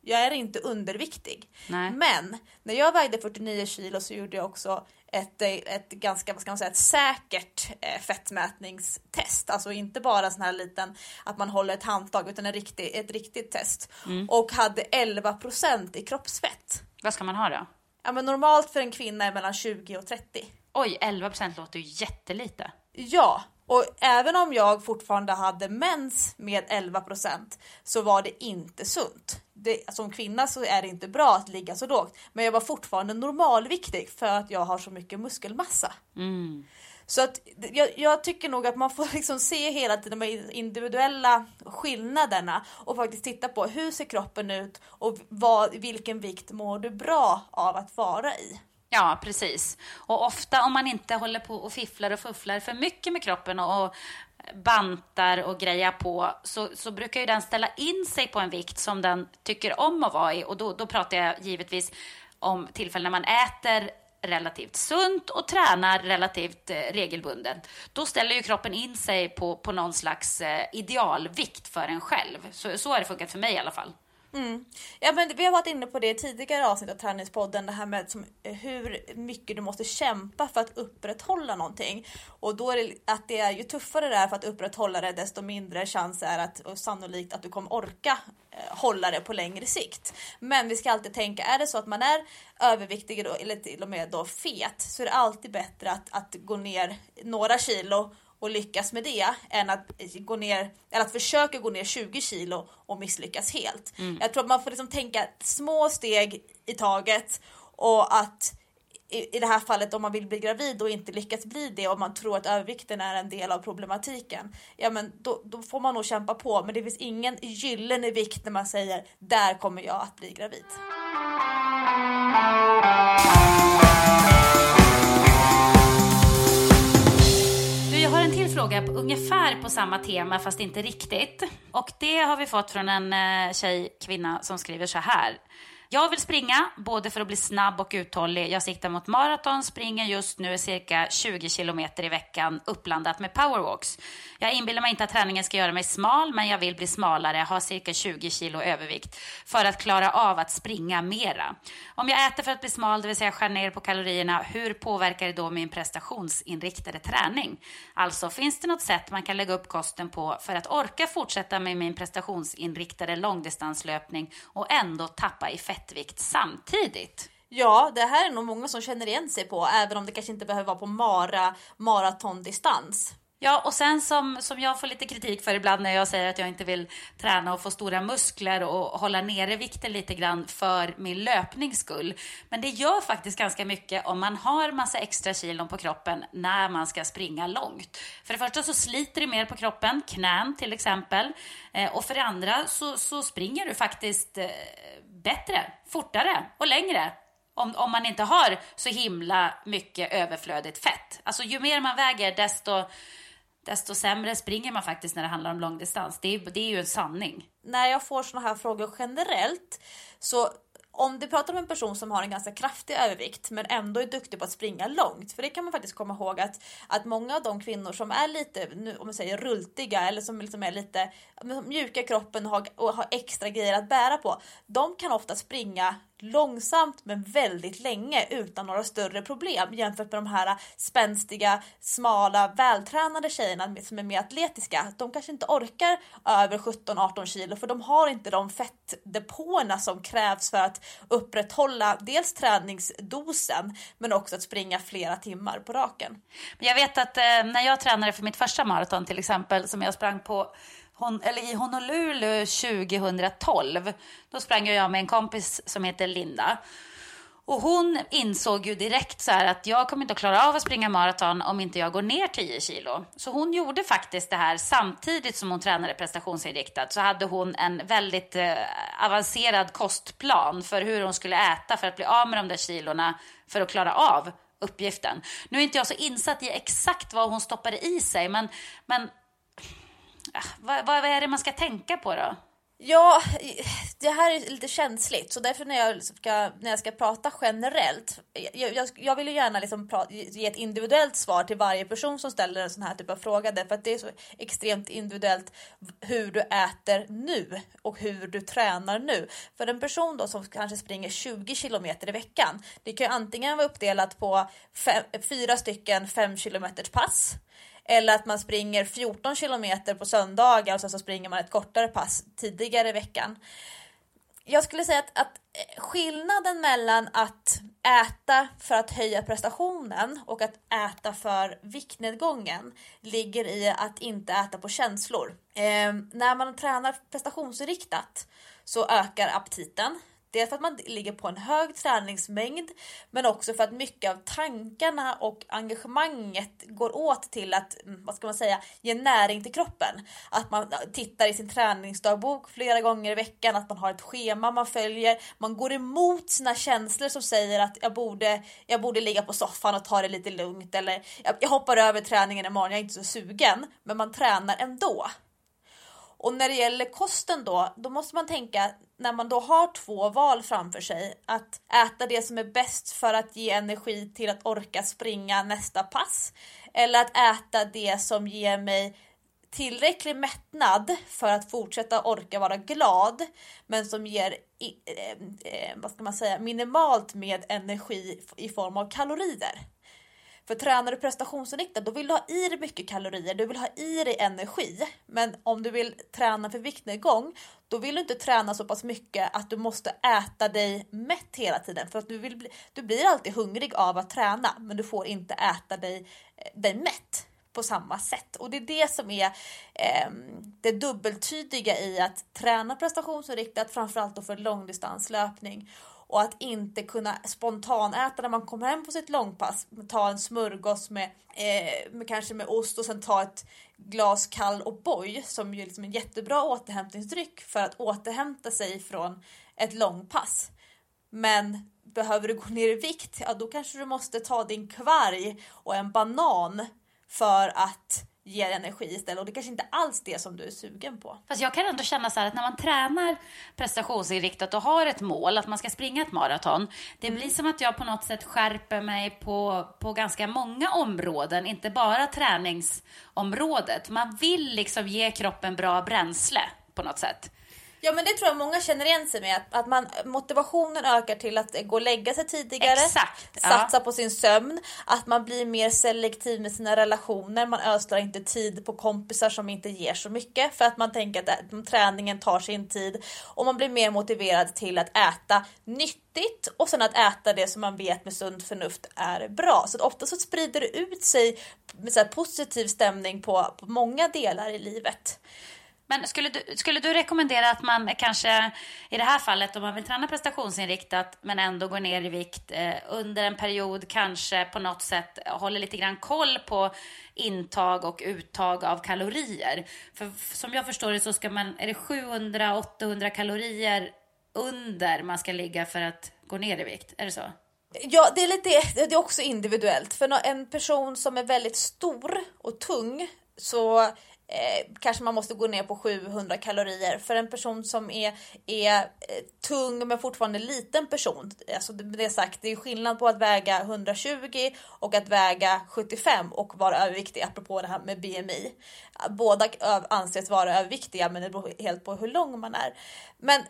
Jag är inte underviktig. Nej. Men när jag vägde 49 kilo så gjorde jag också ett, ett ganska, vad ska man säga, ett säkert eh, fettmätningstest. Alltså inte bara sån här liten, att man håller ett handtag, utan en riktig, ett riktigt test. Mm. Och hade 11% i kroppsfett. Vad ska man ha då? Ja, men normalt för en kvinna är mellan 20 och 30. Oj, 11% låter ju jättelite. Ja, och även om jag fortfarande hade mens med 11% så var det inte sunt. Det, som kvinna så är det inte bra att ligga så lågt. Men jag var fortfarande normalviktig för att jag har så mycket muskelmassa. Mm. Så att jag, jag, tycker nog att man får liksom se hela tiden de individuella skillnaderna och faktiskt titta på hur ser kroppen ut och vad, vilken vikt mår du bra av att vara i. Ja, precis. Och ofta om man inte håller på och fifflar och fufflar för mycket med kroppen och bantar och grejar på så, så brukar ju den ställa in sig på en vikt som den tycker om att vara i. Och då, då pratar jag givetvis om tillfällen när man äter relativt sunt och tränar relativt eh, regelbundet. Då ställer ju kroppen in sig på, på någon slags eh, idealvikt för en själv. Så, så har det funkat för mig i alla fall. Mm. Ja men vi har varit inne på det i tidigare avsnitt av Träningspodden, det här med som, eh, hur mycket du måste kämpa för att upprätthålla någonting. Och då är det att det är ju tuffare det är för att upprätthålla det desto mindre chans är att och sannolikt att du kommer orka eh, hålla det på längre sikt. Men vi ska alltid tänka, är det så att man är överviktig då, eller till och med då fet så är det alltid bättre att, att gå ner några kilo och lyckas med det än att gå ner eller att försöka gå ner 20 kilo och misslyckas helt. Jag tror att man får liksom tänka små steg i taget och att i, i det här fallet om man vill bli gravid och inte lyckas bli det och man tror att övervikten är en del av problematiken. Ja men då, då får man nog kämpa på men det finns ingen gyllene vikt när man säger där kommer jag att bli gravid. Fråga på, ungefär på samma tema fast inte riktigt. Och det har vi fått från en eh, tjej, kvinna som skriver så här. Jag vill springa, både för att bli snabb och uthållig. Jag siktar mot maraton, springer just nu cirka 20 kilometer i veckan uppblandat med powerwalks. Jag inbillar mig inte att träningen ska göra mig smal, men jag vill bli smalare, ha cirka 20 kilo övervikt för att klara av att springa mera. Om jag äter för att bli smal, det vill säga skär ner på kalorierna, hur påverkar det då min prestationsinriktade träning? Alltså, finns det något sätt man kan lägga upp kosten på för att orka fortsätta med min prestationsinriktade långdistanslöpning och ändå tappa i fett? Fettvikt samtidigt? Ja, det här är nog många som känner igen sig på, även om det kanske inte behöver vara på mara maratondistans. Ja, och sen som, som jag får lite kritik för ibland när jag säger att jag inte vill träna och få stora muskler och hålla nere vikten lite grann för min löpnings skull. Men det gör faktiskt ganska mycket om man har massa extra kilon på kroppen när man ska springa långt. För det första så sliter det mer på kroppen, knän till exempel. Eh, och för det andra så, så springer du faktiskt eh, bättre, fortare och längre om, om man inte har så himla mycket överflödigt fett. Alltså ju mer man väger desto, desto sämre springer man faktiskt när det handlar om långdistans. Det är, det är ju en sanning. När jag får såna här frågor generellt så om du pratar om en person som har en ganska kraftig övervikt men ändå är duktig på att springa långt. För det kan man faktiskt komma ihåg att, att många av de kvinnor som är lite, nu, om man säger rultiga eller som liksom är lite mjuka i kroppen och har, och har extra grejer att bära på. De kan ofta springa långsamt men väldigt länge utan några större problem jämfört med de här spänstiga, smala, vältränade tjejerna som är mer atletiska. De kanske inte orkar över 17-18 kilo för de har inte de fettdepåerna som krävs för att upprätthålla dels träningsdosen men också att springa flera timmar på raken. Jag vet att eh, när jag tränade för mitt första maraton till exempel som jag sprang på hon, eller i Honolulu 2012, då sprang jag med en kompis som heter Linda. Och hon insåg ju direkt så här att jag kommer inte att klara av att springa maraton om inte jag går ner 10 kilo. Så hon gjorde faktiskt det här samtidigt som hon tränade prestationsinriktat. Så hade hon en väldigt eh, avancerad kostplan för hur hon skulle äta för att bli av med de där kilorna för att klara av uppgiften. Nu är inte jag så insatt i exakt vad hon stoppade i sig, men, men Ah, vad, vad är det man ska tänka på då? Ja, det här är lite känsligt så därför när jag ska, när jag ska prata generellt. Jag, jag, jag vill ju gärna liksom prata, ge ett individuellt svar till varje person som ställer en sån här typ av fråga därför att det är så extremt individuellt hur du äter nu och hur du tränar nu. För en person då som kanske springer 20 kilometer i veckan. Det kan ju antingen vara uppdelat på fem, fyra stycken 5 kilometers pass eller att man springer 14 kilometer på söndagar alltså och sen så springer man ett kortare pass tidigare i veckan. Jag skulle säga att, att eh, skillnaden mellan att äta för att höja prestationen och att äta för viktnedgången ligger i att inte äta på känslor. Eh, när man tränar prestationsinriktat så ökar aptiten. Dels för att man ligger på en hög träningsmängd men också för att mycket av tankarna och engagemanget går åt till att, mm, vad ska man säga, ge näring till kroppen. Att man tittar i sin träningsdagbok flera gånger i veckan, att man har ett schema man följer. Man går emot sina känslor som säger att jag borde, jag borde ligga på soffan och ta det lite lugnt eller jag, jag hoppar över träningen imorgon, jag är inte så sugen. Men man tränar ändå. Och när det gäller kosten då, då måste man tänka när man då har två val framför sig att äta det som är bäst för att ge energi till att orka springa nästa pass eller att äta det som ger mig tillräcklig mättnad för att fortsätta orka vara glad men som ger eh, eh, vad ska man säga, minimalt med energi i form av kalorier. För tränar du prestationsinriktat då vill du ha i dig mycket kalorier, du vill ha i dig energi. Men om du vill träna för viktnedgång då vill du inte träna så pass mycket att du måste äta dig mätt hela tiden. För att du, vill bli, du blir alltid hungrig av att träna men du får inte äta dig, eh, dig mätt på samma sätt. Och det är det som är eh, det dubbeltydiga i att träna prestationsinriktat, framförallt då för långdistanslöpning och att inte kunna spontanäta när man kommer hem på sitt långpass. Ta en smörgås med, eh, med kanske med ost och sen ta ett glas kall O'boy som ju liksom en jättebra återhämtningsdryck för att återhämta sig från ett långpass. Men behöver du gå ner i vikt, ja då kanske du måste ta din kvarg och en banan för att ger energi istället och det kanske inte alls det som du är sugen på. Fast jag kan ändå känna så här att när man tränar prestationsinriktat och har ett mål, att man ska springa ett maraton, det mm. blir som att jag på något sätt skärper mig på, på ganska många områden, inte bara träningsområdet. Man vill liksom ge kroppen bra bränsle på något sätt. Ja men det tror jag många känner igen sig med. Att man, motivationen ökar till att gå och lägga sig tidigare. Exakt, satsa ja. på sin sömn. Att man blir mer selektiv med sina relationer. Man ödslar inte tid på kompisar som inte ger så mycket. För att man tänker att träningen tar sin tid. Och man blir mer motiverad till att äta nyttigt. Och sen att äta det som man vet med sunt förnuft är bra. Så att ofta så sprider det ut sig med så positiv stämning på, på många delar i livet. Men skulle du, skulle du rekommendera att man kanske i det här fallet om man vill träna prestationsinriktat men ändå går ner i vikt eh, under en period kanske på något sätt håller lite grann koll på intag och uttag av kalorier? För som jag förstår det så ska man, är det 700-800 kalorier under man ska ligga för att gå ner i vikt? Är det så? Ja, det är, lite, det är också individuellt. För en person som är väldigt stor och tung så eh, kanske man måste gå ner på 700 kalorier. För en person som är, är eh, tung men fortfarande liten person, alltså det är sagt, det är skillnad på att väga 120 och att väga 75 och vara överviktig, apropå det här med BMI. Båda anses vara överviktiga men det beror helt på hur lång man är. Men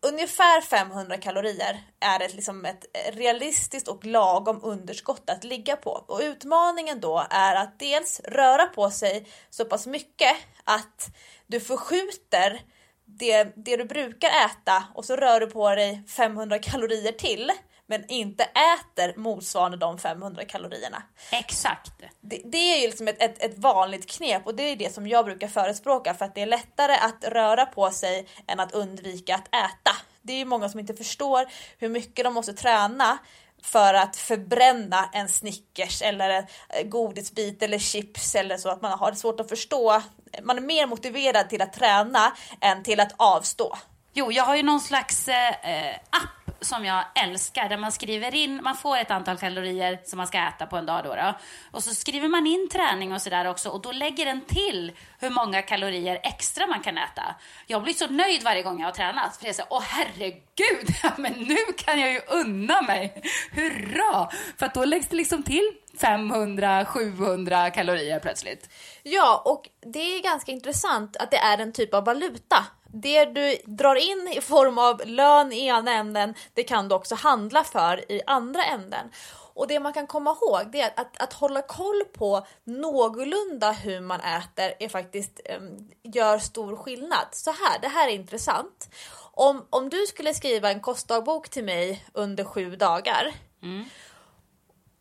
ungefär 500 kalorier är ett, liksom ett realistiskt och lagom underskott att ligga på. Och utmaningen då är att dels röra på sig så pass mycket att du förskjuter det, det du brukar äta och så rör du på dig 500 kalorier till men inte äter motsvarande de 500 kalorierna. Exakt. Det, det är ju liksom ett, ett, ett, vanligt knep och det är det som jag brukar förespråka för att det är lättare att röra på sig än att undvika att äta. Det är ju många som inte förstår hur mycket de måste träna för att förbränna en Snickers eller en eh, godisbit eller chips eller så att man har svårt att förstå. Man är mer motiverad till att träna än till att avstå. Jo, jag har ju någon slags eh, eh, app som jag älskar där man skriver in, man får ett antal kalorier som man ska äta på en dag då. då. Och så skriver man in träning och sådär också och då lägger den till hur många kalorier extra man kan äta. Jag blir så nöjd varje gång jag har tränat för jag säger åh herregud, men nu kan jag ju unna mig. Hurra! För att då läggs det liksom till 500-700 kalorier plötsligt. Ja, och det är ganska intressant att det är en typ av valuta det du drar in i form av lön i ena änden, det kan du också handla för i andra änden. Och det man kan komma ihåg det är att, att, att hålla koll på någorlunda hur man äter är faktiskt um, gör stor skillnad. Så här, det här är intressant. Om, om du skulle skriva en kostdagbok till mig under sju dagar mm.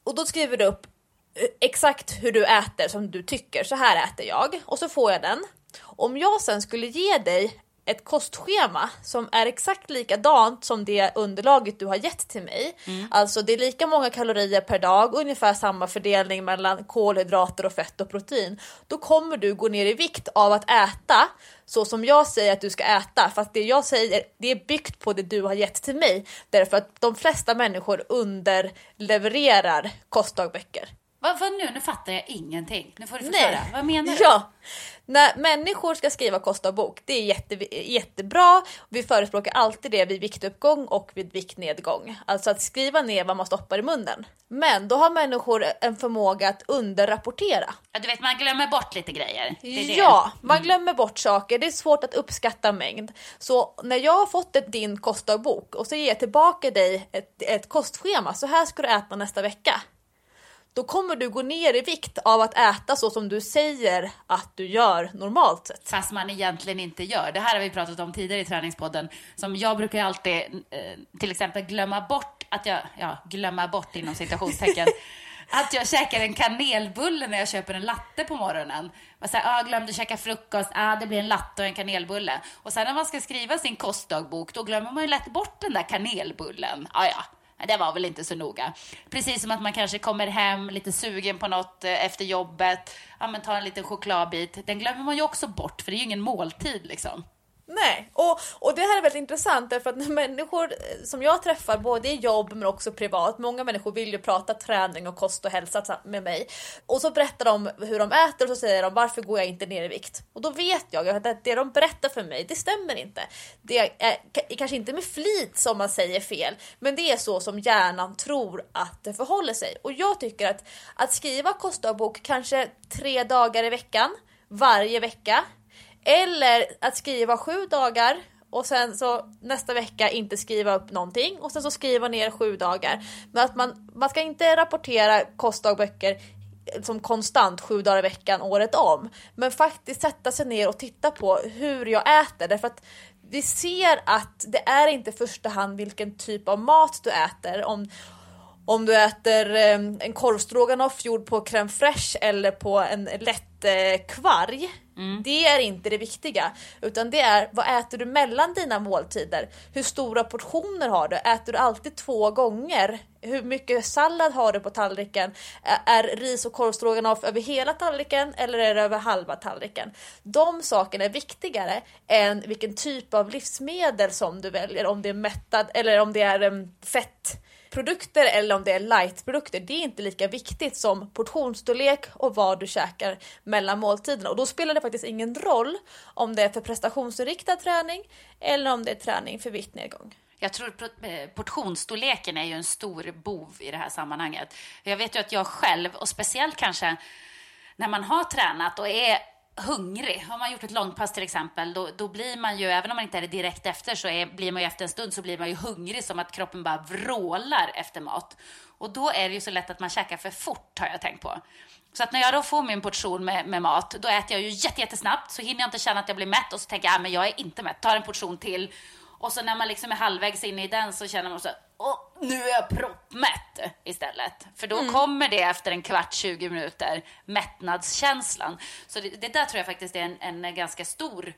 och då skriver du upp eh, exakt hur du äter som du tycker. Så här äter jag och så får jag den. Om jag sen skulle ge dig ett kostschema som är exakt likadant som det underlaget du har gett till mig. Mm. Alltså det är lika många kalorier per dag, ungefär samma fördelning mellan kolhydrater och fett och protein. Då kommer du gå ner i vikt av att äta så som jag säger att du ska äta. Fast det jag säger det är byggt på det du har gett till mig. Därför att de flesta människor underlevererar kostdagböcker. Vad, vad nu? Nu fattar jag ingenting. Nu får du förklara. Vad menar du? Ja, när människor ska skriva kostdagbok, det är jätte, jättebra. Vi förespråkar alltid det vid viktuppgång och vid viktnedgång. Alltså att skriva ner vad man stoppar i munnen. Men då har människor en förmåga att underrapportera. Ja, du vet, man glömmer bort lite grejer. Det det. Ja, man glömmer bort saker. Det är svårt att uppskatta mängd. Så när jag har fått ett, din kostdagbok och så ger jag tillbaka dig ett, ett kostschema. Så här ska du äta nästa vecka. Då kommer du gå ner i vikt av att äta så som du säger att du gör normalt sett. Fast man egentligen inte gör. Det här har vi pratat om tidigare i träningspodden. Som jag brukar alltid eh, till exempel glömma bort att jag, ja, glömma bort inom citationstecken. att jag käkar en kanelbulle när jag köper en latte på morgonen. Så här, ah, glömde käka frukost, ah, det blir en latte och en kanelbulle. Och sen när man ska skriva sin kostdagbok, då glömmer man ju lätt bort den där kanelbullen. Ah, ja, det var väl inte så noga. Precis som att man kanske kommer hem lite sugen på något eh, efter jobbet, ja men tar en liten chokladbit. Den glömmer man ju också bort, för det är ju ingen måltid liksom. Nej, och, och det här är väldigt intressant därför att när människor eh, som jag träffar, både i jobb men också privat, många människor vill ju prata träning och kost och hälsa med mig. Och så berättar de hur de äter och så säger de varför går jag inte ner i vikt? Och då vet jag att det de berättar för mig, det stämmer inte. Det eh, är kanske inte med flit som man säger fel, men det är så som hjärnan tror att det förhåller sig. Och jag tycker att att skriva kostdagbok kanske tre dagar i veckan, varje vecka, eller att skriva sju dagar och sen så nästa vecka inte skriva upp någonting och sen så skriva ner sju dagar. Men att man, man ska inte rapportera kostdagböcker som konstant sju dagar i veckan året om. Men faktiskt sätta sig ner och titta på hur jag äter därför att vi ser att det är inte i första hand vilken typ av mat du äter. Om, om du äter eh, en korvstroganoff gjord på crème fraîche eller på en lätt eh, kvarg. Mm. Det är inte det viktiga, utan det är vad äter du mellan dina måltider? Hur stora portioner har du? Äter du alltid två gånger? Hur mycket sallad har du på tallriken? Är ris och korvstroganoff över hela tallriken eller är det över halva tallriken? De sakerna är viktigare än vilken typ av livsmedel som du väljer, om det är mättad eller om det är um, fett produkter eller om det är lightprodukter, det är inte lika viktigt som portionsstorlek och vad du käkar mellan måltiderna. Och då spelar det faktiskt ingen roll om det är för prestationsinriktad träning eller om det är träning för viktnedgång. Jag tror eh, portionsstorleken är ju en stor bov i det här sammanhanget. Jag vet ju att jag själv, och speciellt kanske när man har tränat och är hungrig. Har man gjort ett långpass till exempel, då, då blir man ju, även om man inte är det direkt efter, så är, blir man ju efter en stund så blir man ju hungrig som att kroppen bara vrålar efter mat. Och då är det ju så lätt att man käkar för fort, har jag tänkt på. Så att när jag då får min portion med, med mat, då äter jag ju jättesnabbt, så hinner jag inte känna att jag blir mätt och så tänker jag, ah, men jag är inte mätt, tar en portion till. Och så när man liksom är halvvägs in i den så känner man så åh, nu är jag proppmätt istället. För då mm. kommer det efter en kvart, 20 minuter, mättnadskänslan. Så det, det där tror jag faktiskt är en, en ganska stor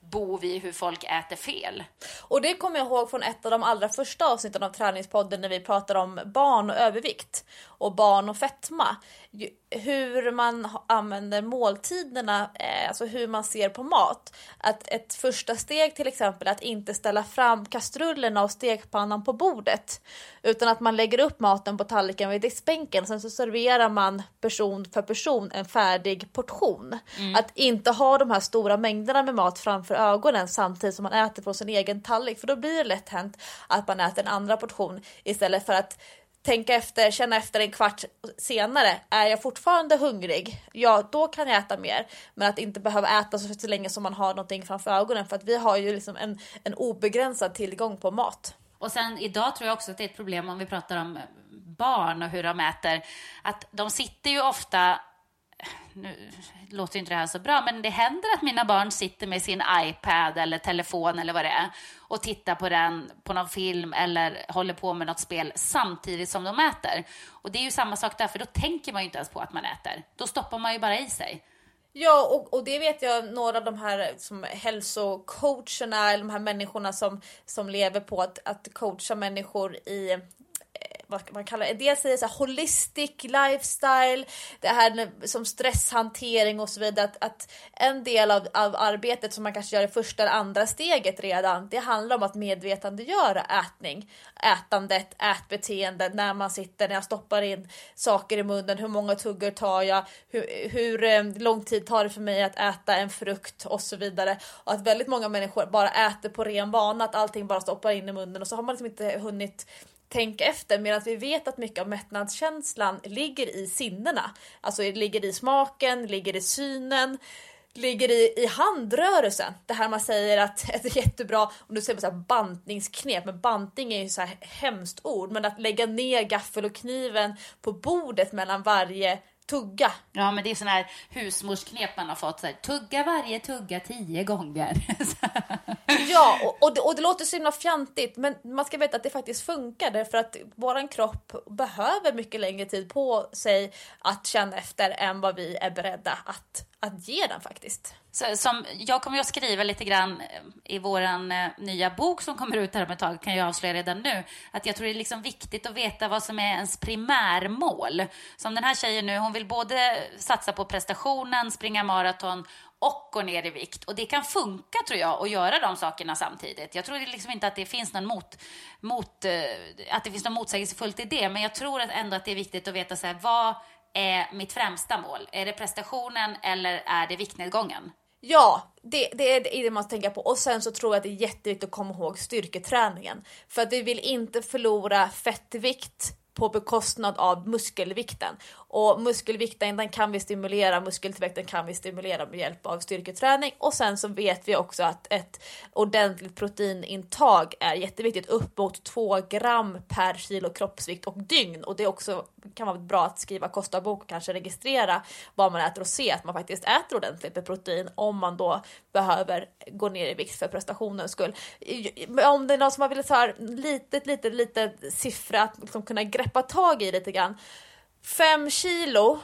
bov i hur folk äter fel. Och det kommer jag ihåg från ett av de allra första avsnitten av Träningspodden när vi pratade om barn och övervikt och barn och fetma. Hur man använder måltiderna, eh, alltså hur man ser på mat. Att ett första steg till exempel att inte ställa fram kastrullerna och stekpannan på bordet. Utan att man lägger upp maten på tallriken vid diskbänken. Sen så serverar man person för person en färdig portion. Mm. Att inte ha de här stora mängderna med mat framför ögonen samtidigt som man äter från sin egen tallrik. För då blir det lätt hänt att man äter en andra portion istället för att tänka efter, känna efter en kvart senare. Är jag fortfarande hungrig? Ja, då kan jag äta mer. Men att inte behöva äta så länge som man har någonting framför ögonen. För att vi har ju liksom en, en obegränsad tillgång på mat. Och sen idag tror jag också att det är ett problem om vi pratar om barn och hur de äter. Att de sitter ju ofta nu låter inte det här så bra, men det händer att mina barn sitter med sin iPad eller telefon eller vad det är och tittar på den, på någon film eller håller på med något spel samtidigt som de äter. Och det är ju samma sak där, för då tänker man ju inte ens på att man äter. Då stoppar man ju bara i sig. Ja, och, och det vet jag några av de här som hälsocoacherna, eller de här människorna som, som lever på att, att coacha människor i vad man kallar det, dels är det så här holistic lifestyle, det här som stresshantering och så vidare. Att, att en del av, av arbetet som man kanske gör i första eller andra steget redan, det handlar om att medvetandegöra ätning, ätandet, ätbeteende, när man sitter, när jag stoppar in saker i munnen, hur många tuggor tar jag, hur, hur eh, lång tid tar det för mig att äta en frukt och så vidare. Och att väldigt många människor bara äter på ren vana, att allting bara stoppar in i munnen och så har man liksom inte hunnit tänka efter medan vi vet att mycket av mättnadskänslan ligger i sinnena. Alltså det ligger i smaken, ligger i synen, ligger i, i handrörelsen. Det här man säger att ett jättebra, om du säger så här bantningsknep, men bantning är ju så här hemskt ord, men att lägga ner gaffel och kniven på bordet mellan varje tugga. Ja, men det är sån här husmorsknep man har fått. Så här, tugga varje tugga tio gånger. ja, och, och, det, och det låter så himla fjantigt, men man ska veta att det faktiskt funkar därför att våran kropp behöver mycket längre tid på sig att känna efter än vad vi är beredda att, att ge den faktiskt. Så, som, jag kommer att skriva lite grann eh, i vår eh, nya bok som kommer ut här om ett tag, kan jag avslöja redan nu, att jag tror det är liksom viktigt att veta vad som är ens primärmål. Som den här tjejen nu, hon vill både satsa på prestationen, springa maraton och gå ner i vikt. Och det kan funka tror jag att göra de sakerna samtidigt. Jag tror liksom inte att det finns någon mot, mot eh, att det finns något motsägelsefullt i det, men jag tror ändå att det är viktigt att veta så här, vad är mitt främsta mål? Är det prestationen eller är det viktnedgången? Ja, det, det är det man ska tänka på. Och sen så tror jag att det är jätteviktigt att komma ihåg styrketräningen. För att vi vill inte förlora fettvikt på bekostnad av muskelvikten. Och muskelvikten den kan vi stimulera, muskeltillväxten kan vi stimulera med hjälp av styrketräning. Och sen så vet vi också att ett ordentligt proteinintag är jätteviktigt, upp mot 2 gram per kilo kroppsvikt och dygn. Och det är också kan vara bra att skriva kostarbok och kanske registrera vad man äter och se att man faktiskt äter ordentligt med protein om man då behöver gå ner i vikt för prestationens skull. Om det är någon som har velat ha litet, litet, litet siffra att liksom kunna greppa tag i lite grann 5 kilo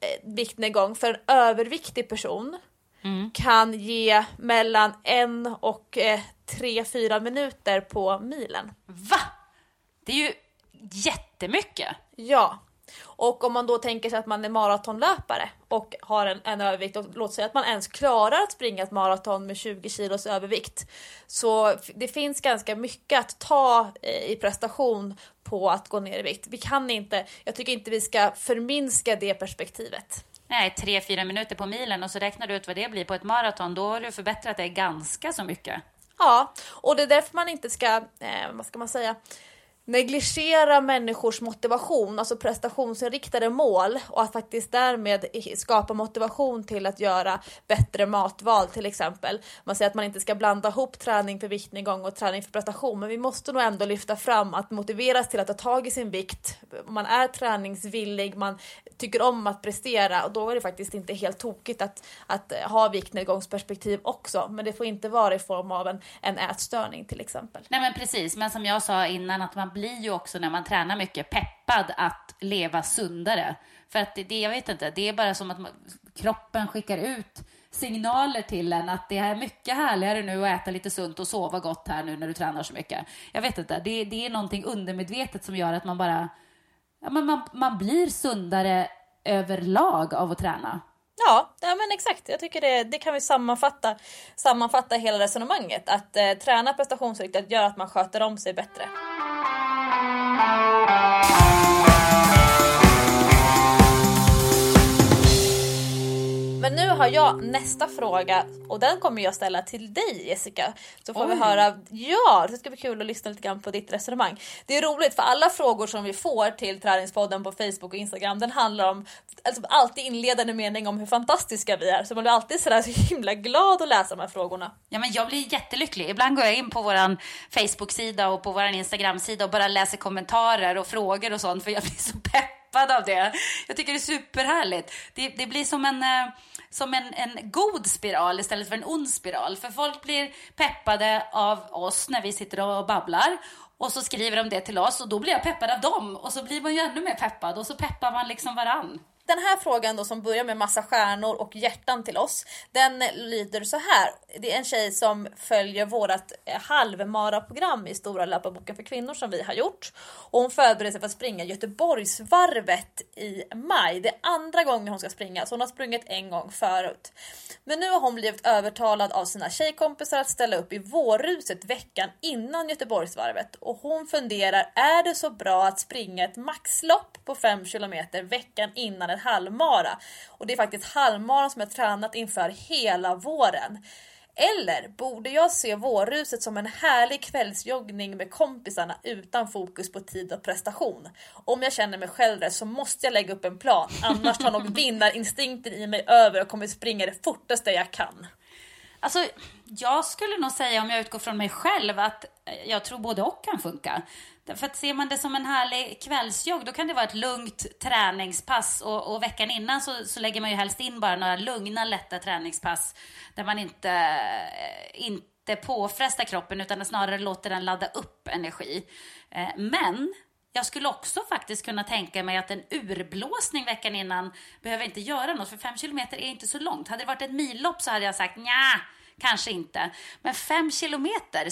eh, viktnedgång för en överviktig person mm. kan ge mellan en och eh, tre, fyra minuter på milen. Va? Det är ju jättemycket. Ja, och om man då tänker sig att man är maratonlöpare och har en, en övervikt och låt säga att man ens klarar att springa ett maraton med 20 kilos övervikt. Så det finns ganska mycket att ta eh, i prestation på att gå ner i vikt. Vi kan inte, jag tycker inte vi ska förminska det perspektivet. Nej, tre, fyra minuter på milen och så räknar du ut vad det blir på ett maraton. Då har du förbättrat det ganska så mycket. Ja, och det är därför man inte ska, eh, vad ska man säga, negligera människors motivation, alltså prestationsinriktade mål och att faktiskt därmed skapa motivation till att göra bättre matval till exempel. Man säger att man inte ska blanda ihop träning för viktnedgång och träning för prestation, men vi måste nog ändå lyfta fram att motiveras till att ta tag i sin vikt. Man är träningsvillig, man tycker om att prestera och då är det faktiskt inte helt tokigt att, att eh, ha viktnedgångsperspektiv också. Men det får inte vara i form av en, en ätstörning till exempel. Nej men precis, men som jag sa innan att man blir ju också när man tränar mycket peppad att leva sundare. För att det, jag vet inte, det är bara som att man, kroppen skickar ut signaler till en att det är mycket härligare nu att äta lite sunt och sova gott här nu när du tränar så mycket. Jag vet inte, det, det är någonting undermedvetet som gör att man bara, ja, men man, man blir sundare överlag av att träna. Ja, ja men exakt. Jag tycker det, det kan vi sammanfatta, sammanfatta hela resonemanget. Att eh, träna prestationsriktat gör att man sköter om sig bättre. Música Men nu har jag nästa fråga och den kommer jag ställa till dig Jessica. Så får Oj. vi höra, ja det ska bli kul att lyssna lite grann på ditt resonemang. Det är roligt för alla frågor som vi får till träningspodden på Facebook och Instagram den handlar om alltså, alltid inledande mening om hur fantastiska vi är. Så man blir alltid sådär så himla glad att läsa de här frågorna. Ja men jag blir jättelycklig. Ibland går jag in på våran Facebook-sida och på våran Instagram-sida och bara läser kommentarer och frågor och sånt för jag blir så peppad av det. Jag tycker det är superhärligt. Det, det blir som en eh, som en, en god spiral istället för en ond spiral. För folk blir peppade av oss när vi sitter och babblar. Och så skriver de det till oss och då blir jag peppad av dem. Och så blir man ju ännu mer peppad och så peppar man liksom varann den här frågan då som börjar med massa stjärnor och hjärtan till oss. Den lyder så här. Det är en tjej som följer vårat eh, halvmaraprogram i Stora löparboken för kvinnor som vi har gjort. Och hon förbereder sig för att springa Göteborgsvarvet i maj. Det är andra gången hon ska springa så hon har sprungit en gång förut. Men nu har hon blivit övertalad av sina tjejkompisar att ställa upp i vårruset veckan innan Göteborgsvarvet och hon funderar, är det så bra att springa ett maxlopp på 5 km veckan innan en halvmara? Och det är faktiskt halvmaran som jag tränat inför hela våren. Eller borde jag se vårruset som en härlig kvällsjoggning med kompisarna utan fokus på tid och prestation? Om jag känner mig själv rätt så måste jag lägga upp en plan, annars tar nog vinnarinstinkten i mig över och kommer springa det fortaste jag kan. Alltså, jag skulle nog säga om jag utgår från mig själv att jag tror både och kan funka. För att ser man det som en härlig kvällsjogg då kan det vara ett lugnt träningspass och, och veckan innan så, så, lägger man ju helst in bara några lugna lätta träningspass där man inte, eh, inte påfrestar kroppen utan snarare låter den ladda upp energi. Eh, men jag skulle också faktiskt kunna tänka mig att en urblåsning veckan innan behöver inte göra något, för fem kilometer är inte så långt. Hade det varit ett millopp så hade jag sagt nja, kanske inte. Men fem kilometer,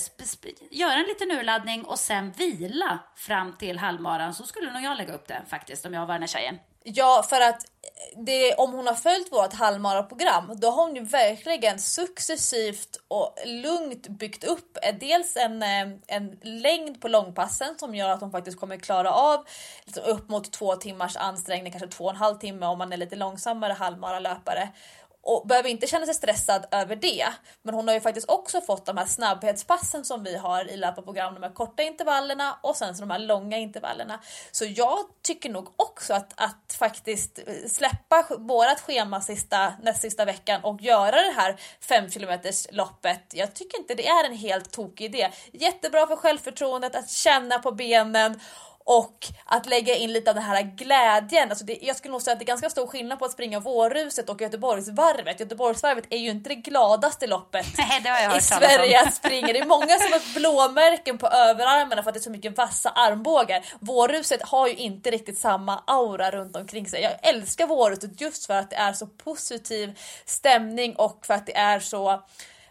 göra en liten urladdning och sen vila fram till halvmaran så skulle nog jag lägga upp det faktiskt om jag var den här tjejen. Ja, för att eh, det, om hon har följt vårt halvmaraprogram då har hon ju verkligen successivt och lugnt byggt upp eh, dels en, eh, en längd på långpassen som gör att hon faktiskt kommer klara av liksom upp mot två timmars ansträngning, kanske två och en halv timme om man är lite långsammare halvmaralöpare och behöver inte känna sig stressad över det. Men hon har ju faktiskt också fått de här snabbhetspassen som vi har i löparprogram, de här korta intervallerna och sen så de här långa intervallerna. Så jag tycker nog också att, att faktiskt släppa vårat schema sista, näst sista veckan och göra det här 5 km loppet. Jag tycker inte det är en helt tokig idé. Jättebra för självförtroendet att känna på benen och att lägga in lite av den här glädjen. Alltså det, jag skulle nog säga att det är ganska stor skillnad på att springa Vårruset och Göteborgsvarvet. Göteborgsvarvet är ju inte det gladaste loppet Nej, i Sverige att springa. Det är många som har blåmärken på överarmarna för att det är så mycket vassa armbågar. Vårruset har ju inte riktigt samma aura runt omkring sig. Jag älskar Vårruset just för att det är så positiv stämning och för att det är så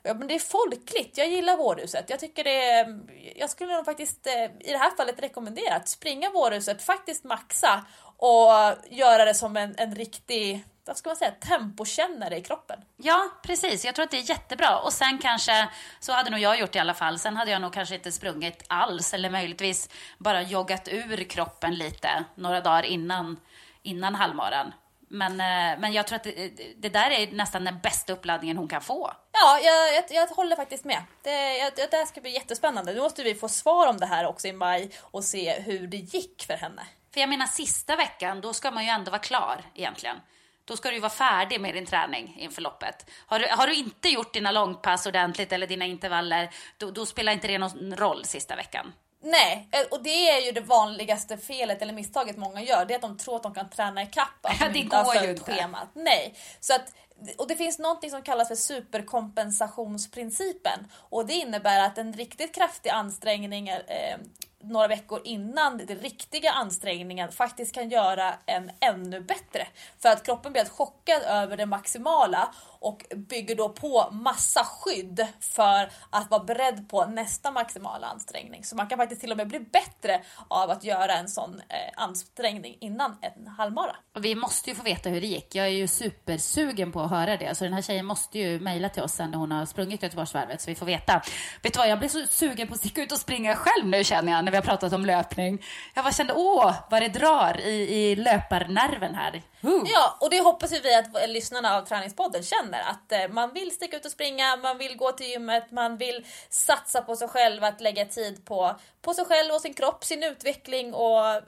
Ja, men det är folkligt. Jag gillar Vårhuset. Jag tycker det är, Jag skulle nog faktiskt eh, i det här fallet rekommendera att springa Vårhuset, faktiskt maxa och göra det som en, en riktig vad ska man säga, tempokännare i kroppen. Ja, precis. Jag tror att det är jättebra. Och sen kanske, så hade nog jag gjort i alla fall, sen hade jag nog kanske inte sprungit alls eller möjligtvis bara joggat ur kroppen lite några dagar innan, innan halvmaran. Men, eh, men jag tror att det, det, där är nästan den bästa uppladdningen hon kan få. Ja, jag, jag, jag håller faktiskt med. Det, jag, det här ska bli jättespännande. Nu måste vi få svar om det här också i maj och se hur det gick för henne. För jag menar sista veckan, då ska man ju ändå vara klar egentligen. Då ska du ju vara färdig med din träning inför loppet. Har du, har du inte gjort dina långpass ordentligt eller dina intervaller, då, då spelar inte det någon roll sista veckan. Nej, eh, och det är ju det vanligaste felet eller misstaget många gör. Det är att de tror att de kan träna ikapp. Att ja, det inte går ju inte. Schemat. Nej, så att och det finns något som kallas för superkompensationsprincipen och det innebär att en riktigt kraftig ansträngning eh, några veckor innan den riktiga ansträngningen faktiskt kan göra en ännu bättre. För att kroppen blir chockad över det maximala och bygger då på massa skydd för att vara beredd på nästa maximala ansträngning. Så man kan faktiskt till och med bli bättre av att göra en sån eh, ansträngning innan en halvmara. Vi måste ju få veta hur det gick. Jag är ju supersugen på att höra det. Så den här tjejen måste ju mejla till oss sen när hon har sprungit Göteborgsvarvet så vi får veta. Vet du vad, jag blir så sugen på att sticka ut och springa själv nu känner jag när vi har pratat om löpning. Jag bara kände, åh, vad det drar i, i löparnerven här. Uh. Ja, och det hoppas vi att lyssnarna av Träningspodden känner att eh, man vill sticka ut och springa, man vill gå till gymmet, man vill satsa på sig själv, att lägga tid på, på sig själv och sin kropp, sin utveckling och eh,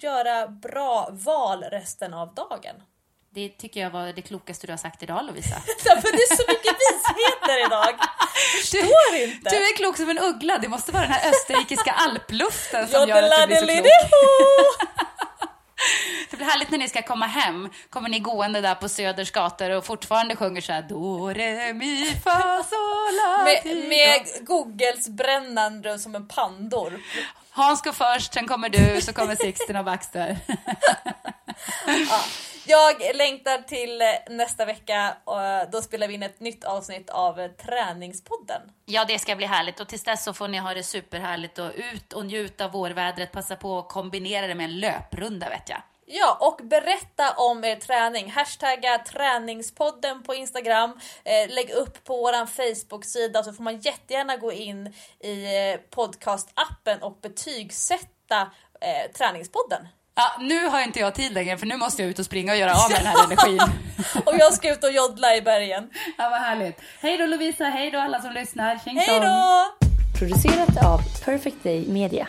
göra bra val resten av dagen. Det tycker jag var det klokaste du har sagt idag Lovisa. ja, men det är så mycket visheter idag. Förstår du, inte. Du är klok som en uggla. Det måste vara den här österrikiska alpluften som gör att du blir så klok. Det blir härligt när ni ska komma hem. Kommer ni gående där på Söders gator och fortfarande sjunger så här Do, re, mi, fa, sol, la, Med, med Googles brännande som en pandor. Hans går först, sen kommer du, så kommer Sixten och Baxter. ja. Jag längtar till eh, nästa vecka och eh, då spelar vi in ett nytt avsnitt av eh, Träningspodden. Ja, det ska bli härligt och tills dess så får ni ha det superhärligt och ut och njuta av vårvädret. Passa på att kombinera det med en löprunda vet jag. Ja, och berätta om er träning. Hashtagga träningspodden på Instagram. Lägg upp på vår Facebook-sida så får man jättegärna gå in i podcastappen och betygsätta träningspodden. Ja, nu har inte jag tid längre för nu måste jag ut och springa och göra av med den här energin. och jag ska ut och joddla i bergen. Ja, vad härligt. Hej då Lovisa, hej då alla som lyssnar. Hej då! Producerat av Perfect Day Media.